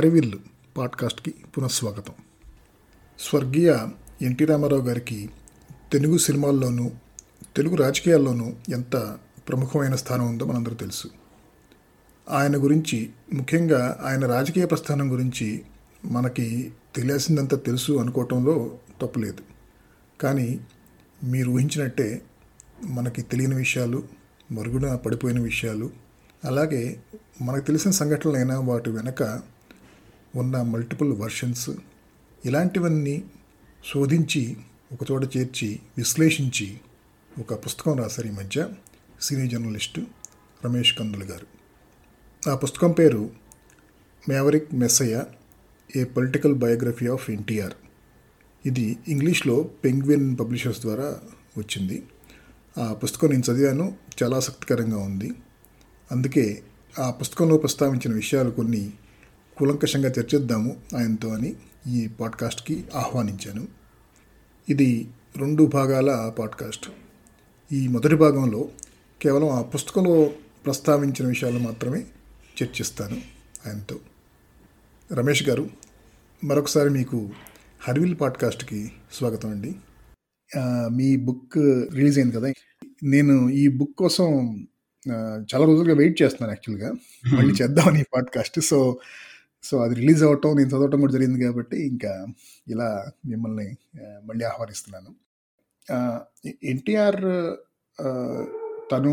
హరివిల్లు పాడ్కాస్ట్కి పునఃస్వాగతం. స్వర్గీయ ఎన్టీ రామారావు గారికి తెలుగు సినిమాల్లోనూ తెలుగు రాజకీయాల్లోనూ ఎంత ప్రముఖమైన స్థానం ఉందో మనందరూ తెలుసు. ఆయన గురించి ముఖ్యంగా ఆయన రాజకీయ ప్రస్థానం గురించి మనకి తెలియాల్సిందంతా తెలుసు అనుకోవటంలో తప్పులేదు. కానీ మీరు ఊహించినట్టే మనకి తెలియని విషయాలు మరుగున పడిపోయిన విషయాలు అలాగే మనకు తెలిసిన సంఘటనలైనా వాటి వెనక ఉన్న మల్టిపుల్ వర్షన్స్ ఇలాంటివన్నీ శోధించి ఒకచోట చేర్చి విశ్లేషించి ఒక పుస్తకం రాశారు ఈ మధ్య సీనియర్ జర్నలిస్టు రమేష్ కందులు గారు. ఆ పుస్తకం పేరు maverick messiah a political biography of NTR ఇది ఇంగ్లీష్లో పెంగ్విన్ పబ్లిషర్స్ ద్వారా వచ్చింది. ఆ పుస్తకం నేను చదివాను చాలా ఆసక్తికరంగా ఉంది. అందుకే ఆ పుస్తకంలో ప్రస్తావించిన విషయాలు కొన్ని కూలంకషంగా చర్చిద్దాము ఆయనతో అని ఈ పాడ్కాస్ట్కి ఆహ్వానించాను. ఇది రెండు భాగాల పాడ్కాస్ట్. ఈ మొదటి భాగంలో కేవలం ఆ పుస్తకంలో ప్రస్తావించిన విషయాలు మాత్రమే చర్చిస్తాను ఆయనతో. రమేష్ గారు మరొకసారి మీకు హర్విల్ పాడ్కాస్ట్కి స్వాగతం అండి. మీ బుక్ రిలీజ్ అయింది కదా? నేను ఈ బుక్ కోసం చాలా రోజులుగా వెయిట్ చేస్తున్నాను యాక్చువల్గా. మళ్ళీ చేద్దామని ఈ పాడ్కాస్ట్. సో సో అది రిలీజ్ అవ్వటం నేను చదవటం కూడా జరిగింది కాబట్టి ఇంకా ఇలా మిమ్మల్ని మళ్ళీ ఆహ్వానిస్తున్నాను. ఎన్టీఆర్ తను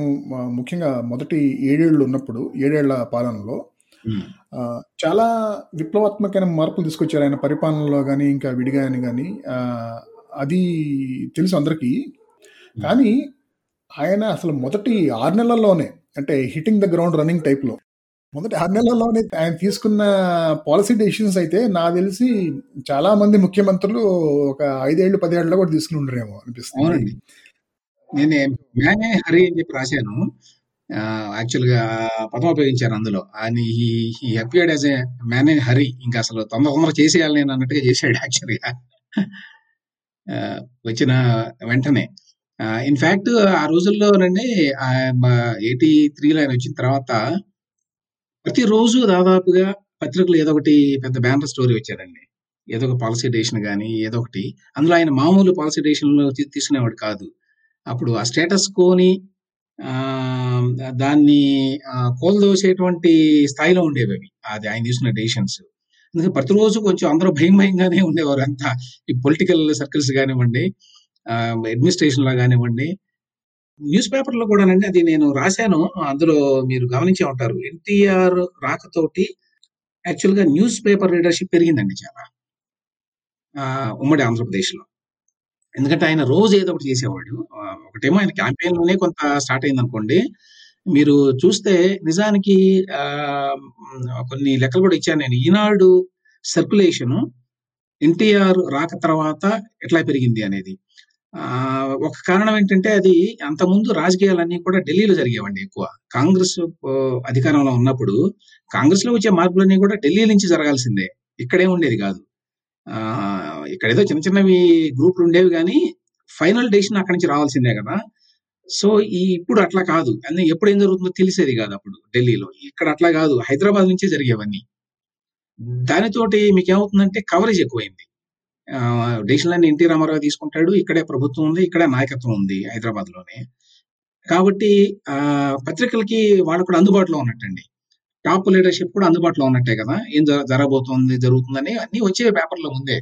ముఖ్యంగా మొదటి ఏడేళ్ళు ఉన్నప్పుడు ఏడేళ్ళ పాలనలో చాలా విప్లవాత్మకమైన మార్పులు తీసుకొచ్చారు. ఆయన పరిపాలనలో కానీ ఇంకా విడిగా కానీ అది తెలుసు అందరికీ. కానీ ఆయన అసలు మొదటి ఆరు నెలల్లోనే అంటే హిట్టింగ్ ద గ్రౌండ్ రన్నింగ్ టైప్లో మొదటి ఆరు నెలల్లోనే ఆయన తీసుకున్న పాలసీ డెసిషన్స్ అయితే నాకు తెలిసి చాలా మంది ముఖ్యమంత్రులు ఒక ఐదేళ్ళు పదేళ్ళలో కూడా తీసుకుని ఉండరేమో అనిపిస్తుంది. నేను మ్యానే హరి అని చెప్పి రాశాను. యాక్చువల్గా పదం ఉపయోగించాను అందులో. అని ఈ అపియర్డ్ యాజ్ ఏ మ్యాన్ హరి ఇంకా అసలు తొందర తొందర చేసేయాలి నేను అన్నట్టుగా చేశాడు యాక్చువల్గా వచ్చిన వెంటనే. ఇన్ఫ్యాక్ట్ ఆ రోజుల్లోనండి ఎయిటీ త్రీలో ఆయన వచ్చిన తర్వాత ప్రతిరోజు దాదాపుగా పత్రికలు ఏదో ఒకటి పెద్ద బ్యానర్ స్టోరీ వచ్చారండి ఏదో ఒక పాలసీ డేషన్ కానీ ఏదో ఒకటి. అందులో ఆయన మామూలు పాలసీ డేషన్లో తీసుకునేవాడు కాదు. అప్పుడు ఆ స్టేటస్ కోని దాన్ని కోల్దోసేటువంటి స్థాయిలో ఉండేవి అవి. అది ఆయన తీసుకున్న డెసిషన్స్ అందుకే ప్రతిరోజు కొంచెం అందరూ భయం భయంగానే ఉండేవారు అంతా ఈ పొలిటికల్ సర్కిల్స్ కానివ్వండి అడ్మినిస్ట్రేషన్లో కానివ్వండి న్యూస్ పేపర్లో కూడానండి అది నేను రాశాను. అందులో మీరు గమనించే ఉంటారు. ఎన్టీఆర్ రాకతోటి యాక్చువల్గా న్యూస్ పేపర్ రీడర్షిప్ పెరిగిందండి చాలా. ఉమ్మడి ఆంధ్రప్రదేశ్లో. ఎందుకంటే ఆయన రోజు ఏదో ఒకటి చేసేవాడు. ఒకటేమో ఆయన క్యాంపెయిన్లోనే కొంత స్టార్ట్ అయింది అనుకోండి మీరు చూస్తే నిజానికి కొన్ని లెక్కలు కూడా ఇచ్చాను నేను. ఈనాడు సర్క్యులేషన్ ఎన్టీఆర్ రాక తర్వాత ఎట్లా పెరిగింది అనేది. ఒక కారణం ఏంటంటే అది అంతకుముందు రాజకీయాలన్నీ కూడా ఢిల్లీలో జరిగేవండి ఎక్కువ. కాంగ్రెస్ అధికారంలో ఉన్నప్పుడు కాంగ్రెస్లో వచ్చే మార్పులన్నీ కూడా ఢిల్లీ నుంచి జరగాల్సిందే. ఇక్కడే ఉండేది కాదు. ఆ, ఇక్కడ ఏదో చిన్న చిన్నవి గ్రూపులు ఉండేవి కానీ ఫైనల్ డెసిషన్ అక్కడి నుంచి రావాల్సిందే కదా. సో ఈ ఇప్పుడు అట్లా కాదు. అన్ని ఎప్పుడు ఏం జరుగుతుందో తెలిసేది కాదు అప్పుడు ఢిల్లీలో. ఇక్కడ అట్లా కాదు. హైదరాబాద్ నుంచే జరిగేవన్నీ. దానితోటి మీకు ఏమవుతుందంటే కవరేజ్ ఎక్కువైంది. డెసిషన్లన్నీ ఎన్టీ రామారావు తీసుకుంటాడు. ఇక్కడే ప్రభుత్వం ఉంది ఇక్కడే నాయకత్వం ఉంది హైదరాబాద్లోనే కాబట్టి ఆ పత్రికలకి వాళ్ళు కూడా అందుబాటులో ఉన్నట్టండి. టాప్ లీడర్షిప్ కూడా అందుబాటులో ఉన్నట్టే కదా. ఏం జరగబోతోంది జరుగుతుందని అన్ని వచ్చే పేపర్లో ముందే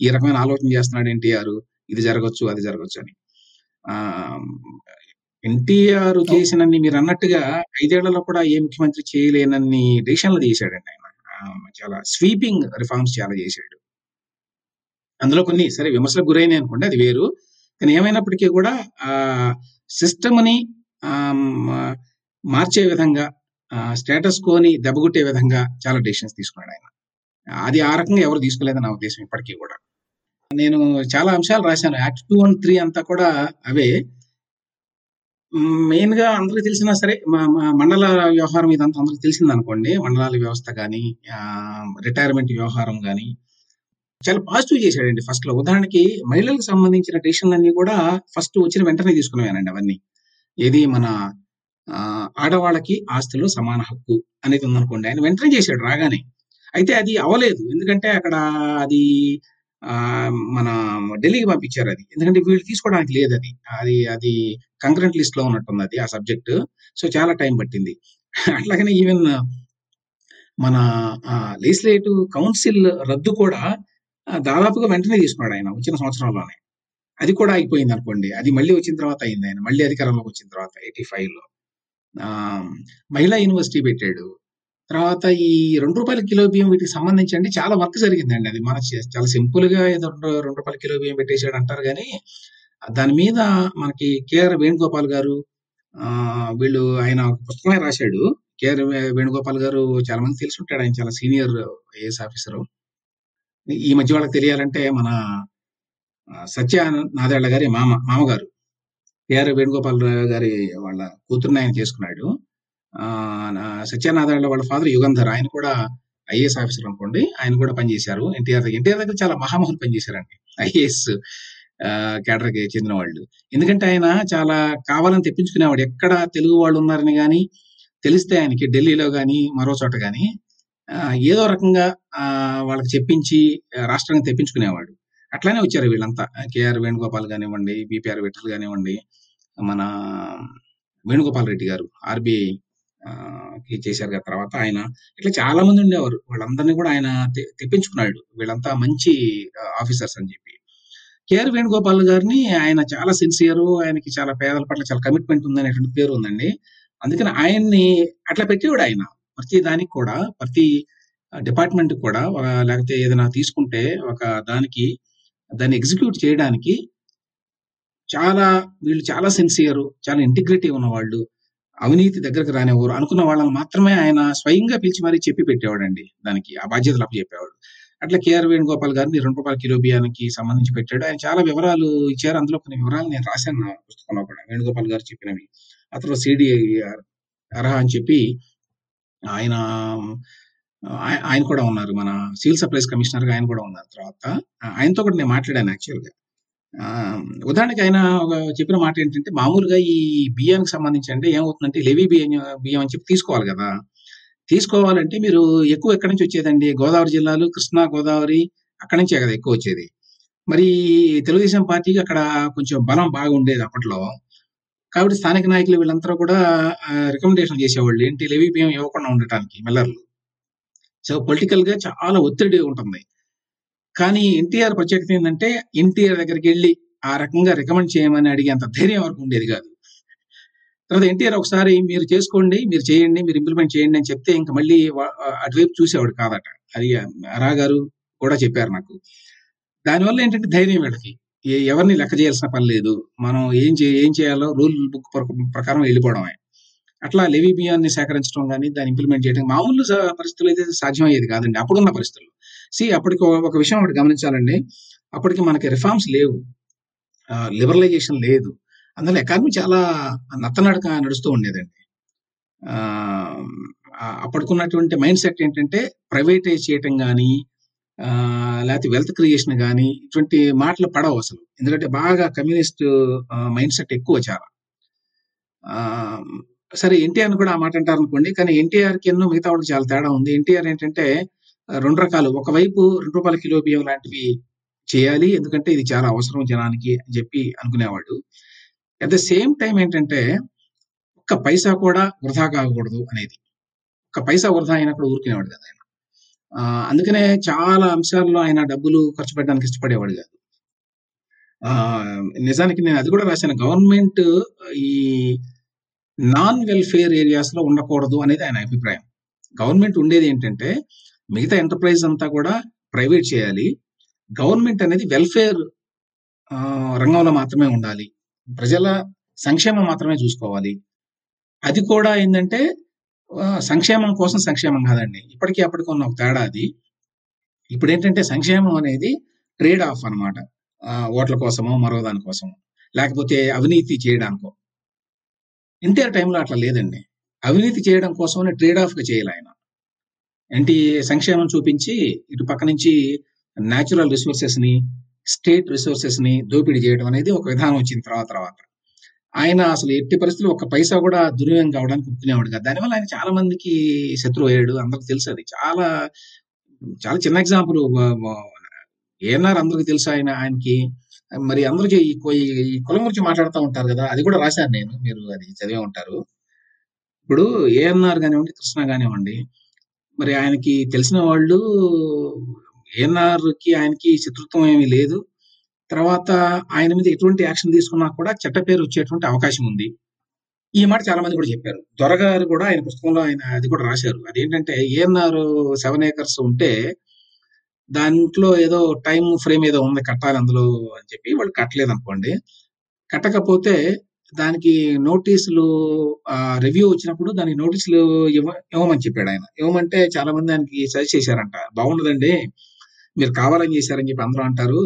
ఈ- రకమైన ఆలోచన చేస్తున్నాడు ఎన్టీఆర్. ఇది జరగచ్చు అది జరగచ్చు అని. ఆ ఎన్టీఆర్ చేసినన్ని మీరు అన్నట్టుగా ఐదేళ్ళలో కూడా ఏ ముఖ్యమంత్రి చేయలేనన్ని డిసిషన్లు తీసాడండి ఆయన. చాలా స్వీపింగ్ రిఫార్మ్స్ చాలా చేశాడు. అందులో కొన్ని సరే విమర్శలకు గురైనాయి అనుకోండి అది వేరు. కానీ ఏమైనప్పటికీ కూడా ఆ సిస్టమ్ని మార్చే విధంగా స్టేటస్ కోని దెబ్బగొట్టే విధంగా చాలా డెసిషన్స్ తీసుకున్నాడు ఆయన. అది ఆ రకంగా ఎవరు తీసుకోలేదని నా ఉద్దేశం ఇప్పటికీ కూడా. నేను చాలా అంశాలు రాశాను. యాక్ట్ టూ అండ్ త్రీ అంతా కూడా అవే. మెయిన్గా అందరికి తెలిసినా సరే మా- మండల వ్యవహారం ఇదంతా అందరికి తెలిసింది అనుకోండి మండలాల వ్యవస్థ కానీ రిటైర్మెంట్ వ్యవహారం కానీ చాలా పాజిటివ్ చేశాడండి ఫస్ట్లో. ఉదాహరణకి మహిళలకు సంబంధించిన డెసిషన్లన్నీ కూడా ఫస్ట్ వచ్చిన వెంటనే తీసుకునేవానండి అవన్నీ. ఏది మన ఆడవాళ్ళకి ఆస్తిలో సమాన హక్కు అనేది ఉందనుకోండి ఆయన వెంటనే చేశాడు రాగానే. అయితే అది అవ్వలేదు. ఎందుకంటే అక్కడ అది మన ఢిల్లీకి పంపించారు అది. ఎందుకంటే వీళ్ళు తీసుకోవడానికి లేదు అది అది అది కంకరెంట్ లిస్ట్లో ఉన్నట్టుంది అది ఆ సబ్జెక్ట్ సో చాలా టైం పట్టింది. అట్లాగనే ఈవెన్ మన లెజిస్లేటివ్ కౌన్సిల్ రద్దు కూడా దాదాపుగా వెంటనే తీసుకున్నాడు ఆయన వచ్చిన సంవత్సరంలోనే. అది కూడా అయిపోయింది అనుకోండి. అది మళ్ళీ వచ్చిన తర్వాత అయింది ఆయన. మళ్ళీ అధికారంలోకి వచ్చిన తర్వాత ఎయిటీ ఫైవ్లో ఆ, మహిళా యూనివర్సిటీ పెట్టాడు. తర్వాత ఈ రెండు రూపాయల కిలో బియ్యం వీటికి సంబంధించి అండి చాలా వర్క్ జరిగిందండి అది. మన చాలా సింపుల్గా ఏదో రెండు రెండు రూపాయల కిలో బియ్యం పెట్టేశాడు అంటారు కానీ దాని మీద మనకి కేఆర్ వేణుగోపాల్ గారు ఆ, వీళ్ళు ఆయన పుస్తకమే రాశాడు. కేఆర్ వేణుగోపాల్ గారు చాలా మంది తెలిసి ఉంటాడు. ఆయన చాలా సీనియర్ ఐఏఎస్ ఆఫీసర్. ఈ మధ్య వాళ్ళకి తెలియాలంటే మన సత్య నాదేళ్ళ గారి మామ మామగారు. కేఆర్ వేణుగోపాల్ గారి వాళ్ళ కూతురుని ఆయన చేసుకున్నాడు. ఆ, వాళ్ళ ఫాదర్ యుగంధర్. ఆయన కూడా ఐఏఎస్ ఆఫీసర్ అనుకోండి. ఆయన కూడా పనిచేశారు. ఎన్టీఆర్ దగ్గర ఎన్టీఆర్ దగ్గర చాలా మహామహులు పనిచేశారండి. ఐఏఎస్ కేటర్కి చెందిన వాళ్ళు. ఎందుకంటే ఆయన చాలా కావాలని తెప్పించుకునేవాడు. ఎక్కడ తెలుగు వాళ్ళు ఉన్నారని కానీ తెలిస్తే ఆయనకి ఢిల్లీలో కానీ మరో చోట కానీ ఏదో రకంగా ఆ, వాళ్ళకి చెప్పించి రాష్ట్రానికి తెప్పించుకునేవాడు. అట్లానే వచ్చారు వీళ్ళంతా. కేఆర్ వేణుగోపాల్ కానివ్వండి బీపీఆర్ విఠల్ కానివ్వండి మన వేణుగోపాల్ రెడ్డి గారు ఆర్బీఐ చేశారు కదా తర్వాత ఆయన. ఇట్లా చాలా మంది ఉండేవారు. వాళ్ళందరినీ కూడా ఆయన తె- తెప్పించుకున్నాడు. వీళ్ళంతా మంచి ఆఫీసర్స్ అని చెప్పి. కేఆర్ వేణుగోపాల్ గారిని ఆయన చాలా సిన్సియర్ ఆయనకి చాలా పేదల పట్ల చాలా కమిట్మెంట్ ఉందనేటువంటి పేరు ఉందండి. అందుకని ఆయన్ని అట్లా పెట్టేవాడు ఆయన. ప్రతి దానికి కూడా ప్రతి డిపార్ట్మెంట్ కూడా ఒక లేకపోతే ఏదైనా తీసుకుంటే ఒక దానికి దాన్ని ఎగ్జిక్యూట్ చేయడానికి చాలా వీళ్ళు చాలా సిన్సియర్ చాలా ఇంటిగ్రిటీ ఉన్నవాళ్ళు అవినీతి దగ్గరకు రానివ్వరు. అనుకున్న వాళ్ళని మాత్రమే ఆయన స్వయంగా పిలిచి మరీ చెప్పి పెట్టేవాడండి దానికి ఆ బాధ్యతలు అప్పచెప్పేవాడు అట్లా కేఆర్ వేణుగోపాల్ గారిని రెండు రూపాయల కిలోబియానికి సంబంధించి పెట్టాడు. ఆయన చాలా వివరాలు ఇచ్చారు. అందులో కొన్ని వివరాలు నేను రాశాను నా పుస్తకంలో కూడా. వేణుగోపాల్ గారు చెప్పినవి. అతను సిడి అర్హ అని చెప్పి ఆయన ఆయన కూడా ఉన్నారు. మన సివిల్ సప్లైస్ కమిషనర్గా ఆయన కూడా ఉన్నారు తర్వాత. ఆయనతో కూడా నేను మాట్లాడాను యాక్చువల్గా. ఉదాహరణకి ఆయన ఒక చెప్పిన మాట ఏంటంటే మామూలుగా ఈ బియ్యానికి సంబంధించి అంటే ఏమవుతుందంటే లెవీ బియ్యం బియ్యం అని చెప్పి తీసుకోవాలి కదా. తీసుకోవాలంటే మీరు ఎక్కువ ఎక్కడి నుంచి వచ్చేదండి? గోదావరి జిల్లాలు కృష్ణా గోదావరి అక్కడి నుంచే కదా ఎక్కువ వచ్చేది. మరి తెలుగుదేశం పార్టీకి అక్కడ కొంచెం బలం బాగా ఉండేది అప్పట్లో. కాబట్టి స్థానిక నాయకులు వీళ్ళంతా కూడా రికమెండేషన్ చేసేవాళ్ళు. ఏంటి? లెవీ బియ్యం ఇవ్వకుండా ఉండటానికి మిల్లర్లు. సో పొలిటికల్గా చాలా ఒత్తిడి ఉంటుంది. కానీ ఎన్టీఆర్ ప్రత్యేకత ఏంటంటే ఎన్టీఆర్ దగ్గరికి వెళ్ళి ఆ రకంగా రికమెండ్ చేయమని అడిగేంత ధైర్యం వరకు ఉండేది కాదు. తర్వాత ఎన్టీఆర్ ఒకసారి మీరు చేసుకోండి మీరు చేయండి మీరు ఇంప్లిమెంట్ చేయండి అని చెప్తే ఇంకా మళ్ళీ అటువైపు చూసేవాడు కాదట. అది రా గారు కూడా చెప్పారు నాకు. దానివల్ల ఏంటంటే ధైర్యం వీళ్ళకి. ఎవరిని లెక్క చేయాల్సిన పని లేదు. మనం ఏం చే ఏం చేయాలో రూల్ బుక్ ప్రకారం వెళ్ళిపోవడమే. అట్లా లెవీ బియ్యాన్ని సేకరించడం కానీ దాన్ని ఇంప్లిమెంట్ చేయడం మామూలు పరిస్థితులు అయితే సాధ్యమయ్యేది కాదండి. అప్పుడున్న పరిస్థితులు సి అప్పటికి ఒక- విషయం ఒకటి గమనించాలండి. అప్పటికి మనకి రిఫార్మ్స్ లేవు. లిబరలైజేషన్ లేదు. అందులో ఎకానమీ చాలా నత్తనడక నడుస్తూ ఉండేదండి. అప్పటికున్నటువంటి మైండ్ సెట్ ఏంటంటే ప్రైవేటైజ్ చేయటం కానీ లేకపోతే వెల్త్ క్రియేషన్ కానీ ఇటువంటి మాటలు పడవు అసలు. ఎందుకంటే బాగా కమ్యూనిస్ట్ మైండ్ సెట్ ఎక్కువ చాలా. ఆ, సరే ఎన్టీఆర్ కూడా ఆ మాట అంటారు అనుకోండి కానీ ఎన్టీఆర్కి ఎన్నో మిగతా వాళ్ళకి చాలా తేడా ఉంది. ఎన్టీఆర్ ఏంటంటే రెండు రకాలు. ఒకవైపు రెండు రూపాయల కిలో బియ్యం లాంటివి చేయాలి ఎందుకంటే ఇది చాలా అవసరం జనానికి అని చెప్పి అనుకునేవాడు అట్ ద సేమ్ టైం ఏంటంటే ఒక్క పైసా కూడా వృధా కాకూడదు అనేది. ఒక్క పైసా వృధా అయినప్పుడు ఊరుకునేవాడు కదా ఆయన. అందుకనే చాలా అంశాల్లో ఆయన డబ్బులు ఖర్చు పెట్టడానికి ఇష్టపడేవాడు కాదు. నిజానికి నేను అది కూడా రాశాను. గవర్నమెంట్ ఈ నాన్ వెల్ఫేర్ ఏరియాస్లో ఉండకూడదు అనేది ఆయన అభిప్రాయం. గవర్నమెంట్ ఉండేది ఏంటంటే మిగతా ఎంటర్ప్రైజ్ అంతా కూడా ప్రైవేట్ చేయాలి. గవర్నమెంట్ అనేది వెల్ఫేర్ రంగంలో మాత్రమే ఉండాలి. ప్రజల సంక్షేమం మాత్రమే చూసుకోవాలి. అది కూడా ఏంటంటే సంక్షేమం కోసం సంక్షేమం కాదండి. ఇప్పటికీ అప్పటికి ఉన్న ఒక తేడా అది. ఇప్పుడు ఏంటంటే సంక్షేమం అనేది ట్రేడ్ ఆఫ్ అనమాట ఓట్ల కోసమో మరో దానికోసమో లేకపోతే అవినీతి చేయడానికో. ఎన్టీఆర్ టైంలో అట్లా లేదండి. అవినీతి చేయడం కోసమే ట్రేడ్ ఆఫ్గా చేయాలి ఆయన. ఏంటి సంక్షేమం చూపించి ఇటు పక్క నుంచి న్యాచురల్ రిసోర్సెస్ని స్టేట్ రిసోర్సెస్ని దోపిడీ చేయడం అనేది ఒక విధానం వచ్చిన తర్వాత తర్వాత. ఆయన అసలు ఎట్టి పరిస్థితులు ఒక పైసా కూడా దుర్వినియోగం కావడానికి ఒప్పుకునేవాడు కాదు. దానివల్ల ఆయన చాలా మందికి శత్రువు అయ్యాడు. అందరికి తెలుసు అది. చాలా చాలా చిన్న ఎగ్జాంపుల్ ఏఎన్ఆర్ అందరికి తెలుసు ఆయన ఆయనకి. మరి అందరికీ ఈ కొ- ఈ- కులం గురించి మాట్లాడుతూ ఉంటారు కదా అది కూడా రాశాను నేను. మీరు అది చదివే ఉంటారు. ఇప్పుడు ఏఎన్ఆర్ కానివ్వండి కృష్ణ కానివ్వండి మరి ఆయనకి తెలిసిన వాళ్ళు ఏఎన్ఆర్కి ఆయనకి శత్రుత్వం ఏమీ లేదు. తర్వాత ఆయన మీద ఎటువంటి యాక్షన్ తీసుకున్నా కూడా చెట్ట పేరు వచ్చేటువంటి అవకాశం ఉంది. ఈ మాట చాలా మంది కూడా చెప్పారు. దొరగారు కూడా ఆయన పుస్తకంలో ఆయన అది కూడా రాశారు. అదేంటంటే ఏఎన్ఆర్ సెవెన్ ఏకర్స్ ఉంటే దాంట్లో ఏదో టైం ఫ్రేమ్ ఏదో ఉంది కట్టాలి అందులో అని చెప్పి వాళ్ళు కట్టలేదు అనుకోండి. కట్టకపోతే దానికి నోటీసులు రివ్యూ వచ్చినప్పుడు దానికి నోటీసులు ఇవ్వ ఇవ్వమని చెప్పాడు ఆయన. ఇవ్వమంటే చాలా మంది ఆయనకి సజెస్ట్ చేశారంట. బాగుండదండి. మీరు కావాలని చేశారని చెప్పి అందరూ అంటారు.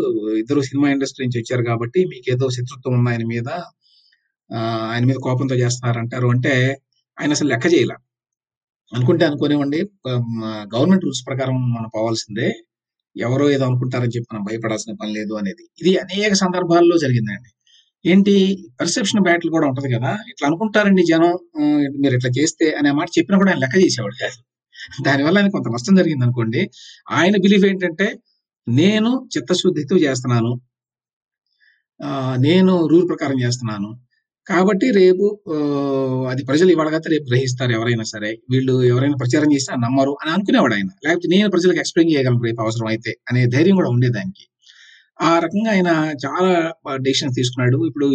ఇద్దరు సినిమా ఇండస్ట్రీ నుంచి వచ్చారు కాబట్టి మీకు ఏదో శత్రుత్వం ఉంది ఆయన మీద ఆయన మీద కోపంతో చేస్తున్నారంటారు అంటే ఆయన అసలు లెక్క చేయాల. అనుకుంటే అనుకోనివ్వండి గవర్నమెంట్ రూల్స్ ప్రకారం మనం పోవాల్సిందే. ఎవరో ఏదో అనుకుంటారని చెప్పి మనం భయపడాల్సిన పని లేదు అనేది. ఇది అనేక సందర్భాల్లో జరిగిందండి. ఏంటి? పర్సెప్షన్ బ్యాటిల్ కూడా ఉంటది కదా. ఇట్లా అనుకుంటారండి జనం మీరు ఇట్లా చేస్తే అనే మాట చెప్పినా కూడా ఆయన లెక్క చేసేవాడు కాదు. దానివల్ల ఆయన కొంత నష్టం జరిగింది అనుకోండి ఆయన బిలీఫ్ ఏంటంటే నేను చిత్తశుద్ధితో చేస్తున్నాను. ఆ, నేను రూల్ ప్రకారం చేస్తున్నాను. కాబట్టి రేపు అది ప్రజలు ఇవాళ రేపు గ్రహిస్తారు ఎవరైనా సరే. వీళ్ళు ఎవరైనా ప్రచారం చేసినా నమ్మరు అని అనుకునేవాడు ఆయన. లేకపోతే నేను ప్రజలకు ఎక్స్ప్లెయిన్ చేయగలను రేపు అవసరం అయితే అనే ధైర్యం కూడా ఉండేదానికి. ఆ రకంగా ఆయన చాలా డెసిషన్స్ తీసుకున్నాడు. ఇప్పుడు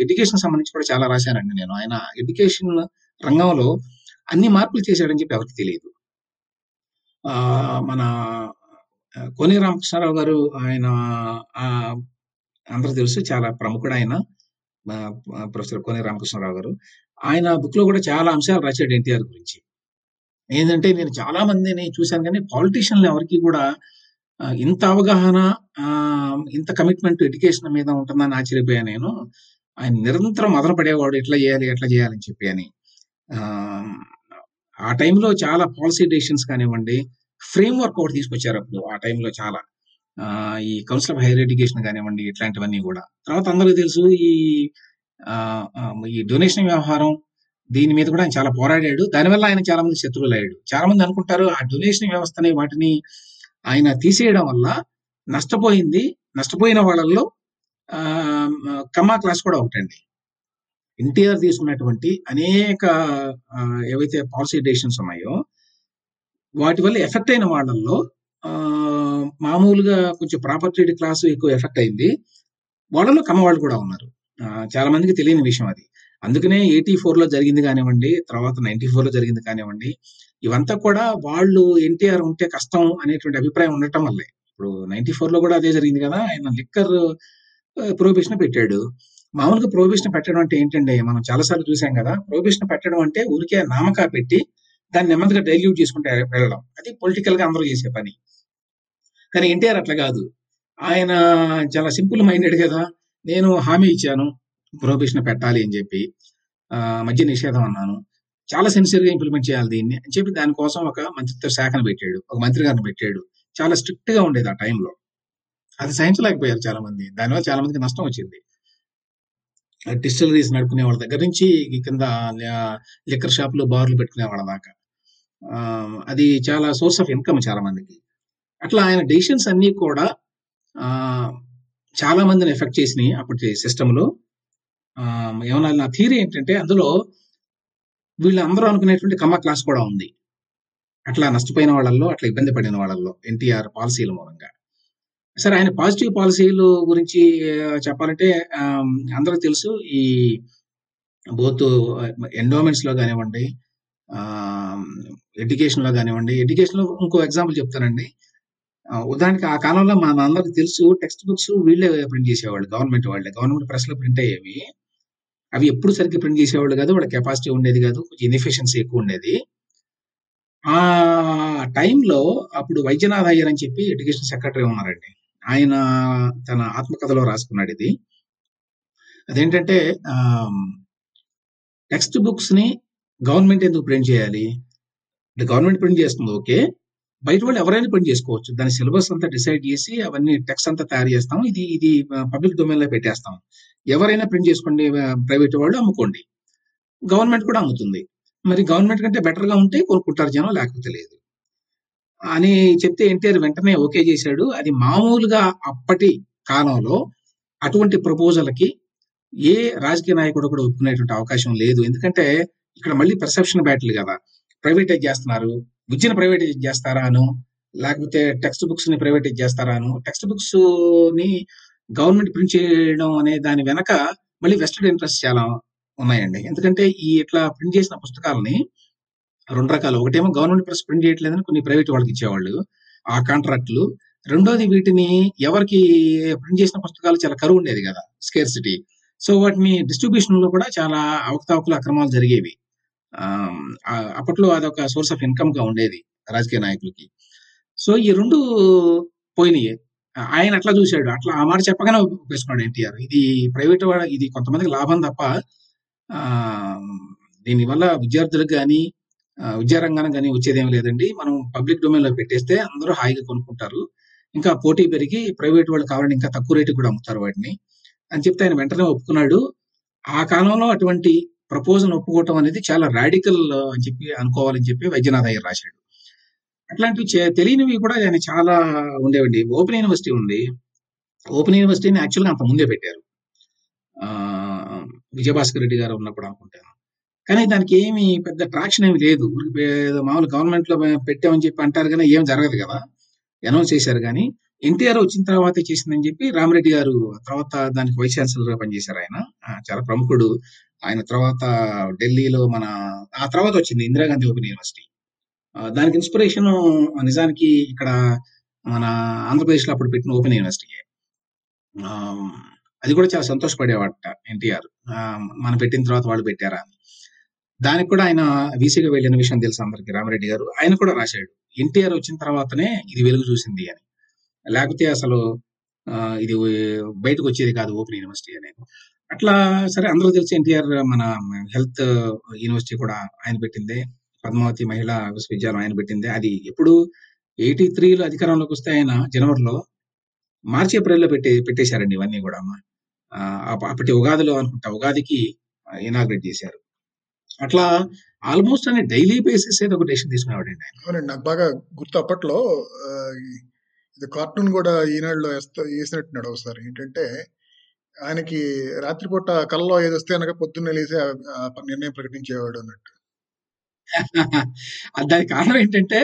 ఎడ్యుకేషన్ సంబంధించి కూడా చాలా రాశానండి నేను. ఆయన ఎడ్యుకేషన్ రంగంలో అన్ని మార్పులు చేశాడని చెప్పి ఎవరికి తెలియదు. మన కోని రామకృష్ణారావు గారు ఆయన అందరూ తెలుసు చాలా ప్రముఖుడు ఆయన ప్రొఫెసర్ కోని రామకృష్ణారావు గారు. ఆయన బుక్లో కూడా చాలా అంశాలు రాశాడు ఎన్టీఆర్ గురించి. ఏంటంటే నేను చాలా మందిని చూశాను కానీ పాలిటీషియన్లు ఎవరికి కూడా ఇంత అవగాహన ఇంత కమిట్మెంట్ ఎడ్యుకేషన్ మీద ఉంటుందని ఆశ్చర్యపోయాను నేను. ఆయన నిరంతరం మదన పడేవాడు ఎట్లా చేయాలి ఎట్లా చేయాలని చెప్పి అని. ఆ, టైంలో చాలా పాలసీ డెసిషన్స్ కానివ్వండి ఫ్రేమ్ వర్క్ ఒకటి తీసుకొచ్చారు అప్పుడు ఆ టైంలో చాలా. ఈ కౌన్సిల్ ఆఫ్ హైయర్ ఎడ్యుకేషన్ కానివ్వండి ఇట్లాంటివన్నీ కూడా. తర్వాత అందరికీ తెలుసు ఈ ఈ డొనేషన్ వ్యవహారం దీని మీద కూడా ఆయన చాలా పోరాడాడు. దానివల్ల ఆయన చాలా మంది శత్రువులు అయ్యాడు. చాలా మంది అనుకుంటారు ఆ డొనేషన్ వ్యవస్థని వాటిని ఆయన తీసేయడం వల్ల నష్టపోయింది. నష్టపోయిన వాళ్ళల్లో కమ్మా క్లాస్ కూడా ఒకటండి. ఎన్టీఆర్ తీసుకున్నటువంటి అనేక ఏవైతే పాలసీ డెసిషన్స్ ఉన్నాయో వాటి వల్ల ఎఫెక్ట్ అయిన వాళ్ళల్లో ఆ, మామూలుగా కొంచెం ప్రాపర్టీ క్లాస్ ఎక్కువ ఎఫెక్ట్ అయింది. వాళ్ళలో కమ్మవాళ్ళు కూడా ఉన్నారు. చాలా మందికి తెలియని విషయం అది. అందుకనే ఎయిటీ ఫోర్లో జరిగింది కానివ్వండి తర్వాత నైన్టీ ఫోర్లో జరిగింది కానివ్వండి ఇవంతా కూడా వాళ్ళు ఎన్టీఆర్ ఉంటే కష్టం అనేటువంటి అభిప్రాయం ఉండటం వల్లే. ఇప్పుడు నైన్టీ ఫోర్లో కూడా అదే జరిగింది కదా ఆయన లిక్కర్ ప్రొహిబిషన్ పెట్టాడు. మామూలుగా ప్రొహిబిషన్ పెట్టడం అంటే ఏంటండి? మనం చాలాసార్లు చూసాం కదా ప్రొహిబిషన్ పెట్టడం అంటే ఊరికే నామకా పెట్టి దాన్ని నెమ్మదిగా డైల్యూట్ చేసుకుంటే వెళ్ళడం. అది పొలిటికల్గా అందరూ చేసే పని. కానీ ఎన్టీఆర్ అట్లా కాదు. ఆయన చాలా సింపుల్ మైండెడ్ కదా. నేను హామీ ఇచ్చాను ప్రొహిబిషన్ పెట్టాలి అని చెప్పి. ఆ, నిషేధం అన్నాను. చాలా సిన్సియర్గా ఇంప్లిమెంట్ చేయాలి దీన్ని అని చెప్పి దానికోసం ఒక మంత్రిత్వ శాఖను పెట్టాడు. ఒక మంత్రి గారిని పెట్టాడు. చాలా స్ట్రిక్ట్గా ఉండేది ఆ టైంలో అది సహించలేకపోయారు చాలా మంది దానివల్ల చాలా మందికి నష్టం వచ్చింది. డిస్టిలరీస్ నడుపుకునే వాళ్ళ దగ్గర నుంచి కింద లిక్కర్ షాపులు బార్లు పెట్టుకునే వాళ్ళ దాకా అది చాలా సోర్స్ ఆఫ్ ఇన్కమ్ చాలా మందికి. అట్లా ఆయన డెసిషన్స్ అన్నీ కూడా చాలా మందిని ఎఫెక్ట్ చేసినాయి అప్పటి సిస్టంలో. ఏమన్నా నా థీరీ ఏంటంటే అందులో వీళ్ళందరూ అనుకునేటువంటి కమ్మ క్లాస్ కూడా ఉంది. అట్లా నష్టపోయిన వాళ్ళల్లో అట్లా ఇబ్బంది పడిన వాళ్ళల్లో ఎన్టీఆర్ పాలసీల మూలంగా. సరే ఆయన పాజిటివ్ పాలసీలు గురించి చెప్పాలంటే అందరూ తెలుసు ఈ బోత్ ఎండోమెంట్స్లో కానివ్వండి ఎడ్యుకేషన్లో కానివ్వండి ఎడ్యుకేషన్లో ఇంకో ఎగ్జాంపుల్ చెప్తానండి. ఉదాహరణకి ఆ కాలంలో మన అందరికి తెలుసు టెక్స్ట్ బుక్స్ వీళ్ళే ప్రింట్ చేసేవాళ్ళు గవర్నమెంట్ వాళ్ళే. గవర్నమెంట్ ప్రెస్లో ప్రింట్ అయ్యేవి. అవి ఎప్పుడు సరిగ్గా ప్రింట్ చేసేవాళ్ళు కాదు వాళ్ళ కెపాసిటీ ఉండేది కాదు కొంచెం ఇన్ఎఫిషియన్సీ ఎక్కువ ఉండేది. ఆ టైంలో అప్పుడు వైద్యనాథ్ అయ్యర్ అని చెప్పి ఎడ్యుకేషన్ సెక్రటరీ ఉన్నారండి. ఆయన తన ఆత్మకథలో రాసుకున్నాడు ఇది. అదేంటంటే టెక్స్ట్ బుక్స్ని గవర్నమెంట్ ఎందుకు ప్రింట్ చేయాలి? గవర్నమెంట్ ప్రింట్ చేస్తుంది ఓకే. బయట వాళ్ళు ఎవరైనా ప్రింట్ చేసుకోవచ్చు. దాని సిలబస్ అంతా డిసైడ్ చేసి అవన్నీ టెక్స్ట్ అంతా తయారు చేస్తాం. ఇది ఇది పబ్లిక్ డొమైన్లో పెట్టేస్తాం. ఎవరైనా ప్రింట్ చేసుకోండి ప్రైవేట్ వాళ్ళు అమ్ముకోండి. గవర్నమెంట్ కూడా అమ్ముతుంది. మరి గవర్నమెంట్ కంటే బెటర్గా ఉంటే కొనుక్కుంటారు జనం లేకపోతే లేదు. అని చెప్తే ఎన్టీఆర్ వెంటనే ఓకే చేశాడు. అది మామూలుగా అప్పటి కాలంలో అటువంటి ప్రపోజల్‌కి ఏ రాజకీయ నాయకుడు కూడా ఒప్పుకునేటువంటి అవకాశం లేదు. ఎందుకంటే ఇక్కడ మళ్ళీ పెర్సెప్షన్ బ్యాటిల్ కదా. ప్రైవేటైజ్ చేస్తున్నారు. విద్యను ప్రైవేటైజ్ చేస్తారాను? లేకపోతే టెక్స్ట్ బుక్స్‌ని ప్రైవేటైజ్ చేస్తారాను? టెక్స్ట్ టెక్స్ట్ బుక్స్‌ని గవర్నమెంట్ ప్రింట్ చేయడం అనే దాని వెనక మళ్ళీ వెస్టెడ్ ఇంట్రెస్ట్ చాలా ఉన్నాయండి. ఎందుకంటే ఈ ఇట్లా ప్రింట్ చేసిన పుస్తకాలని రెండు రకాలు. ఒకటేమో గవర్నమెంట్ ప్రెస్ ప్రింట్ చేయట్లేదని కొన్ని ప్రైవేట్ వాళ్ళకి ఇచ్చేవాళ్ళు. ఆ కాంట్రాక్ట్‌లు. రెండోది వీటిని ఎవరికి ప్రింట్ చేసిన పుస్తకాలు చాలా కరువు ఉండేది కదా స్కేర్సిటీ. సో, వాటిని డిస్ట్రిబ్యూషన్లో కూడా చాలా అవకతవకలు, అక్రమాలు జరిగేవి. అప్పట్లో అదొక సోర్స్ ఆఫ్ ఇన్కమ్గా ఉండేది రాజకీయ నాయకులకి. సో, ఈ రెండు పోయినాయి ఆయన అట్లా చూసాడు. అట్లా ఆ మాట చెప్పగానే ఒప్పేసుకున్నాడు ఎన్టీఆర్. ఇది ప్రైవేట్ ఇది కొంతమందికి లాభం తప్ప దీనివల్ల విద్యార్థులకు కానీ ఆహ్, కానీ వచ్చేదేం లేదండి. మనం పబ్లిక్ డొమైన్‌లో పెట్టేస్తే అందరూ హాయిగా కొనుక్కుంటారు. ఇంకా పోటీ పెరిగి ప్రైవేట్ వాళ్ళు కావాలని ఇంకా తక్కువ రేటు కూడా అమ్ముతారు వాటిని. అని చెప్తే ఆయన వెంటనే ఒప్పుకున్నాడు. ఆ కాలంలో అటువంటి ప్రపోజల్ ఒప్పుకోవటం అనేది చాలా రాడికల్ అని చెప్పి అనుకోవాలని చెప్పి వైద్యనాథ్ అయ్యర్ రాశాడు. అట్లాంటివి తెలియనివి కూడా ఆయన చాలా ఉండేవండి. ఓపెన్ యూనివర్సిటీ ఉంది. ఓపెన్ యూనివర్సిటీని యాక్చువల్‌గా అంత ముందే పెట్టారు. విజయభాస్కర్ రెడ్డి గారు ఉన్నప్పుడు అనుకుంటాను. కానీ దానికి ఏమి పెద్ద ట్రాక్షన్ ఏమి లేదు. మామూలు గవర్నమెంట్లో పెట్టామని చెప్పి అంటారు కానీ ఏం జరగదు కదా అనౌన్స్ చేశారు కానీ ఎన్టీఆర్ వచ్చిన తర్వాత చేసిందని చెప్పి రామిరెడ్డి గారు తర్వాత దానికి వైస్ ఛాన్సలర్‌గా పనిచేశారు ఆయన. చాలా ప్రముఖుడు. ఆయన తర్వాత ఢిల్లీలో మన ఆ తర్వాత వచ్చింది ఇందిరాగాంధీ ఓపెన్ యూనివర్సిటీ. దానికి ఇన్స్పిరేషన్ నిజానికి ఇక్కడ మన ఆంధ్రప్రదేశ్‌లో అప్పుడు పెట్టిన ఓపెన్ యూనివర్సిటీ అది కూడా చాలా సంతోషపడేవాట ఎన్టీఆర్. మనం పెట్టిన తర్వాత వాళ్ళు పెట్టారా అని. దానికి కూడా ఆయన వీసీగా వెళ్ళిన విషయం తెలుసు అందరికి రామరెడ్డి గారు. ఆయన కూడా రాశాడు. ఎన్టీఆర్ వచ్చిన తర్వాతనే ఇది వెలుగు చూసింది అని. లేకపోతే అసలు ఇది ఇది బయటకొచ్చేది కాదు ఓపెన్ యూనివర్సిటీ అనేది. అట్లా సరే అందరూ తెలిసి ఎన్టీఆర్ మన హెల్త్ యూనివర్సిటీ కూడా ఆయన పెట్టిందే. పద్మావతి మహిళా విశ్వవిద్యాలయం ఆయన పెట్టిందే. అది ఎప్పుడు 83లో అధికారంలోకి వస్తే ఆయన జనవరిలో, మార్చి, ఏప్రిల్‌లో పెట్టి పెట్టేశారండి ఇవన్నీ కూడా అప్పటి ఉగాదిలో అనుకుంటా ఉగాదికి ఇనాగ్రేట్ చేశారు. అట్లా ఆల్‌మోస్ట్ అన్ని డైలీ బేసిస్ ఏదో ఒక డెసిషన్ తీసుకునేవాడండి ఆయన. అవునండి. నాకు బాగా గుర్తు అప్పట్లో ఇది కార్టూన్ గూడా ఈనాడులో ఏస్త ఏసినట్టున్నాడు ఒకసారి. ఏంటంటే, ఆయనకి రాత్రిపూట కలలో ఏదొస్తే గనక పొద్దున్నే లేసి నిర్ణయం ప్రకటించేవాడు అన్నట్టు. దానికి కారణం ఏంటంటే,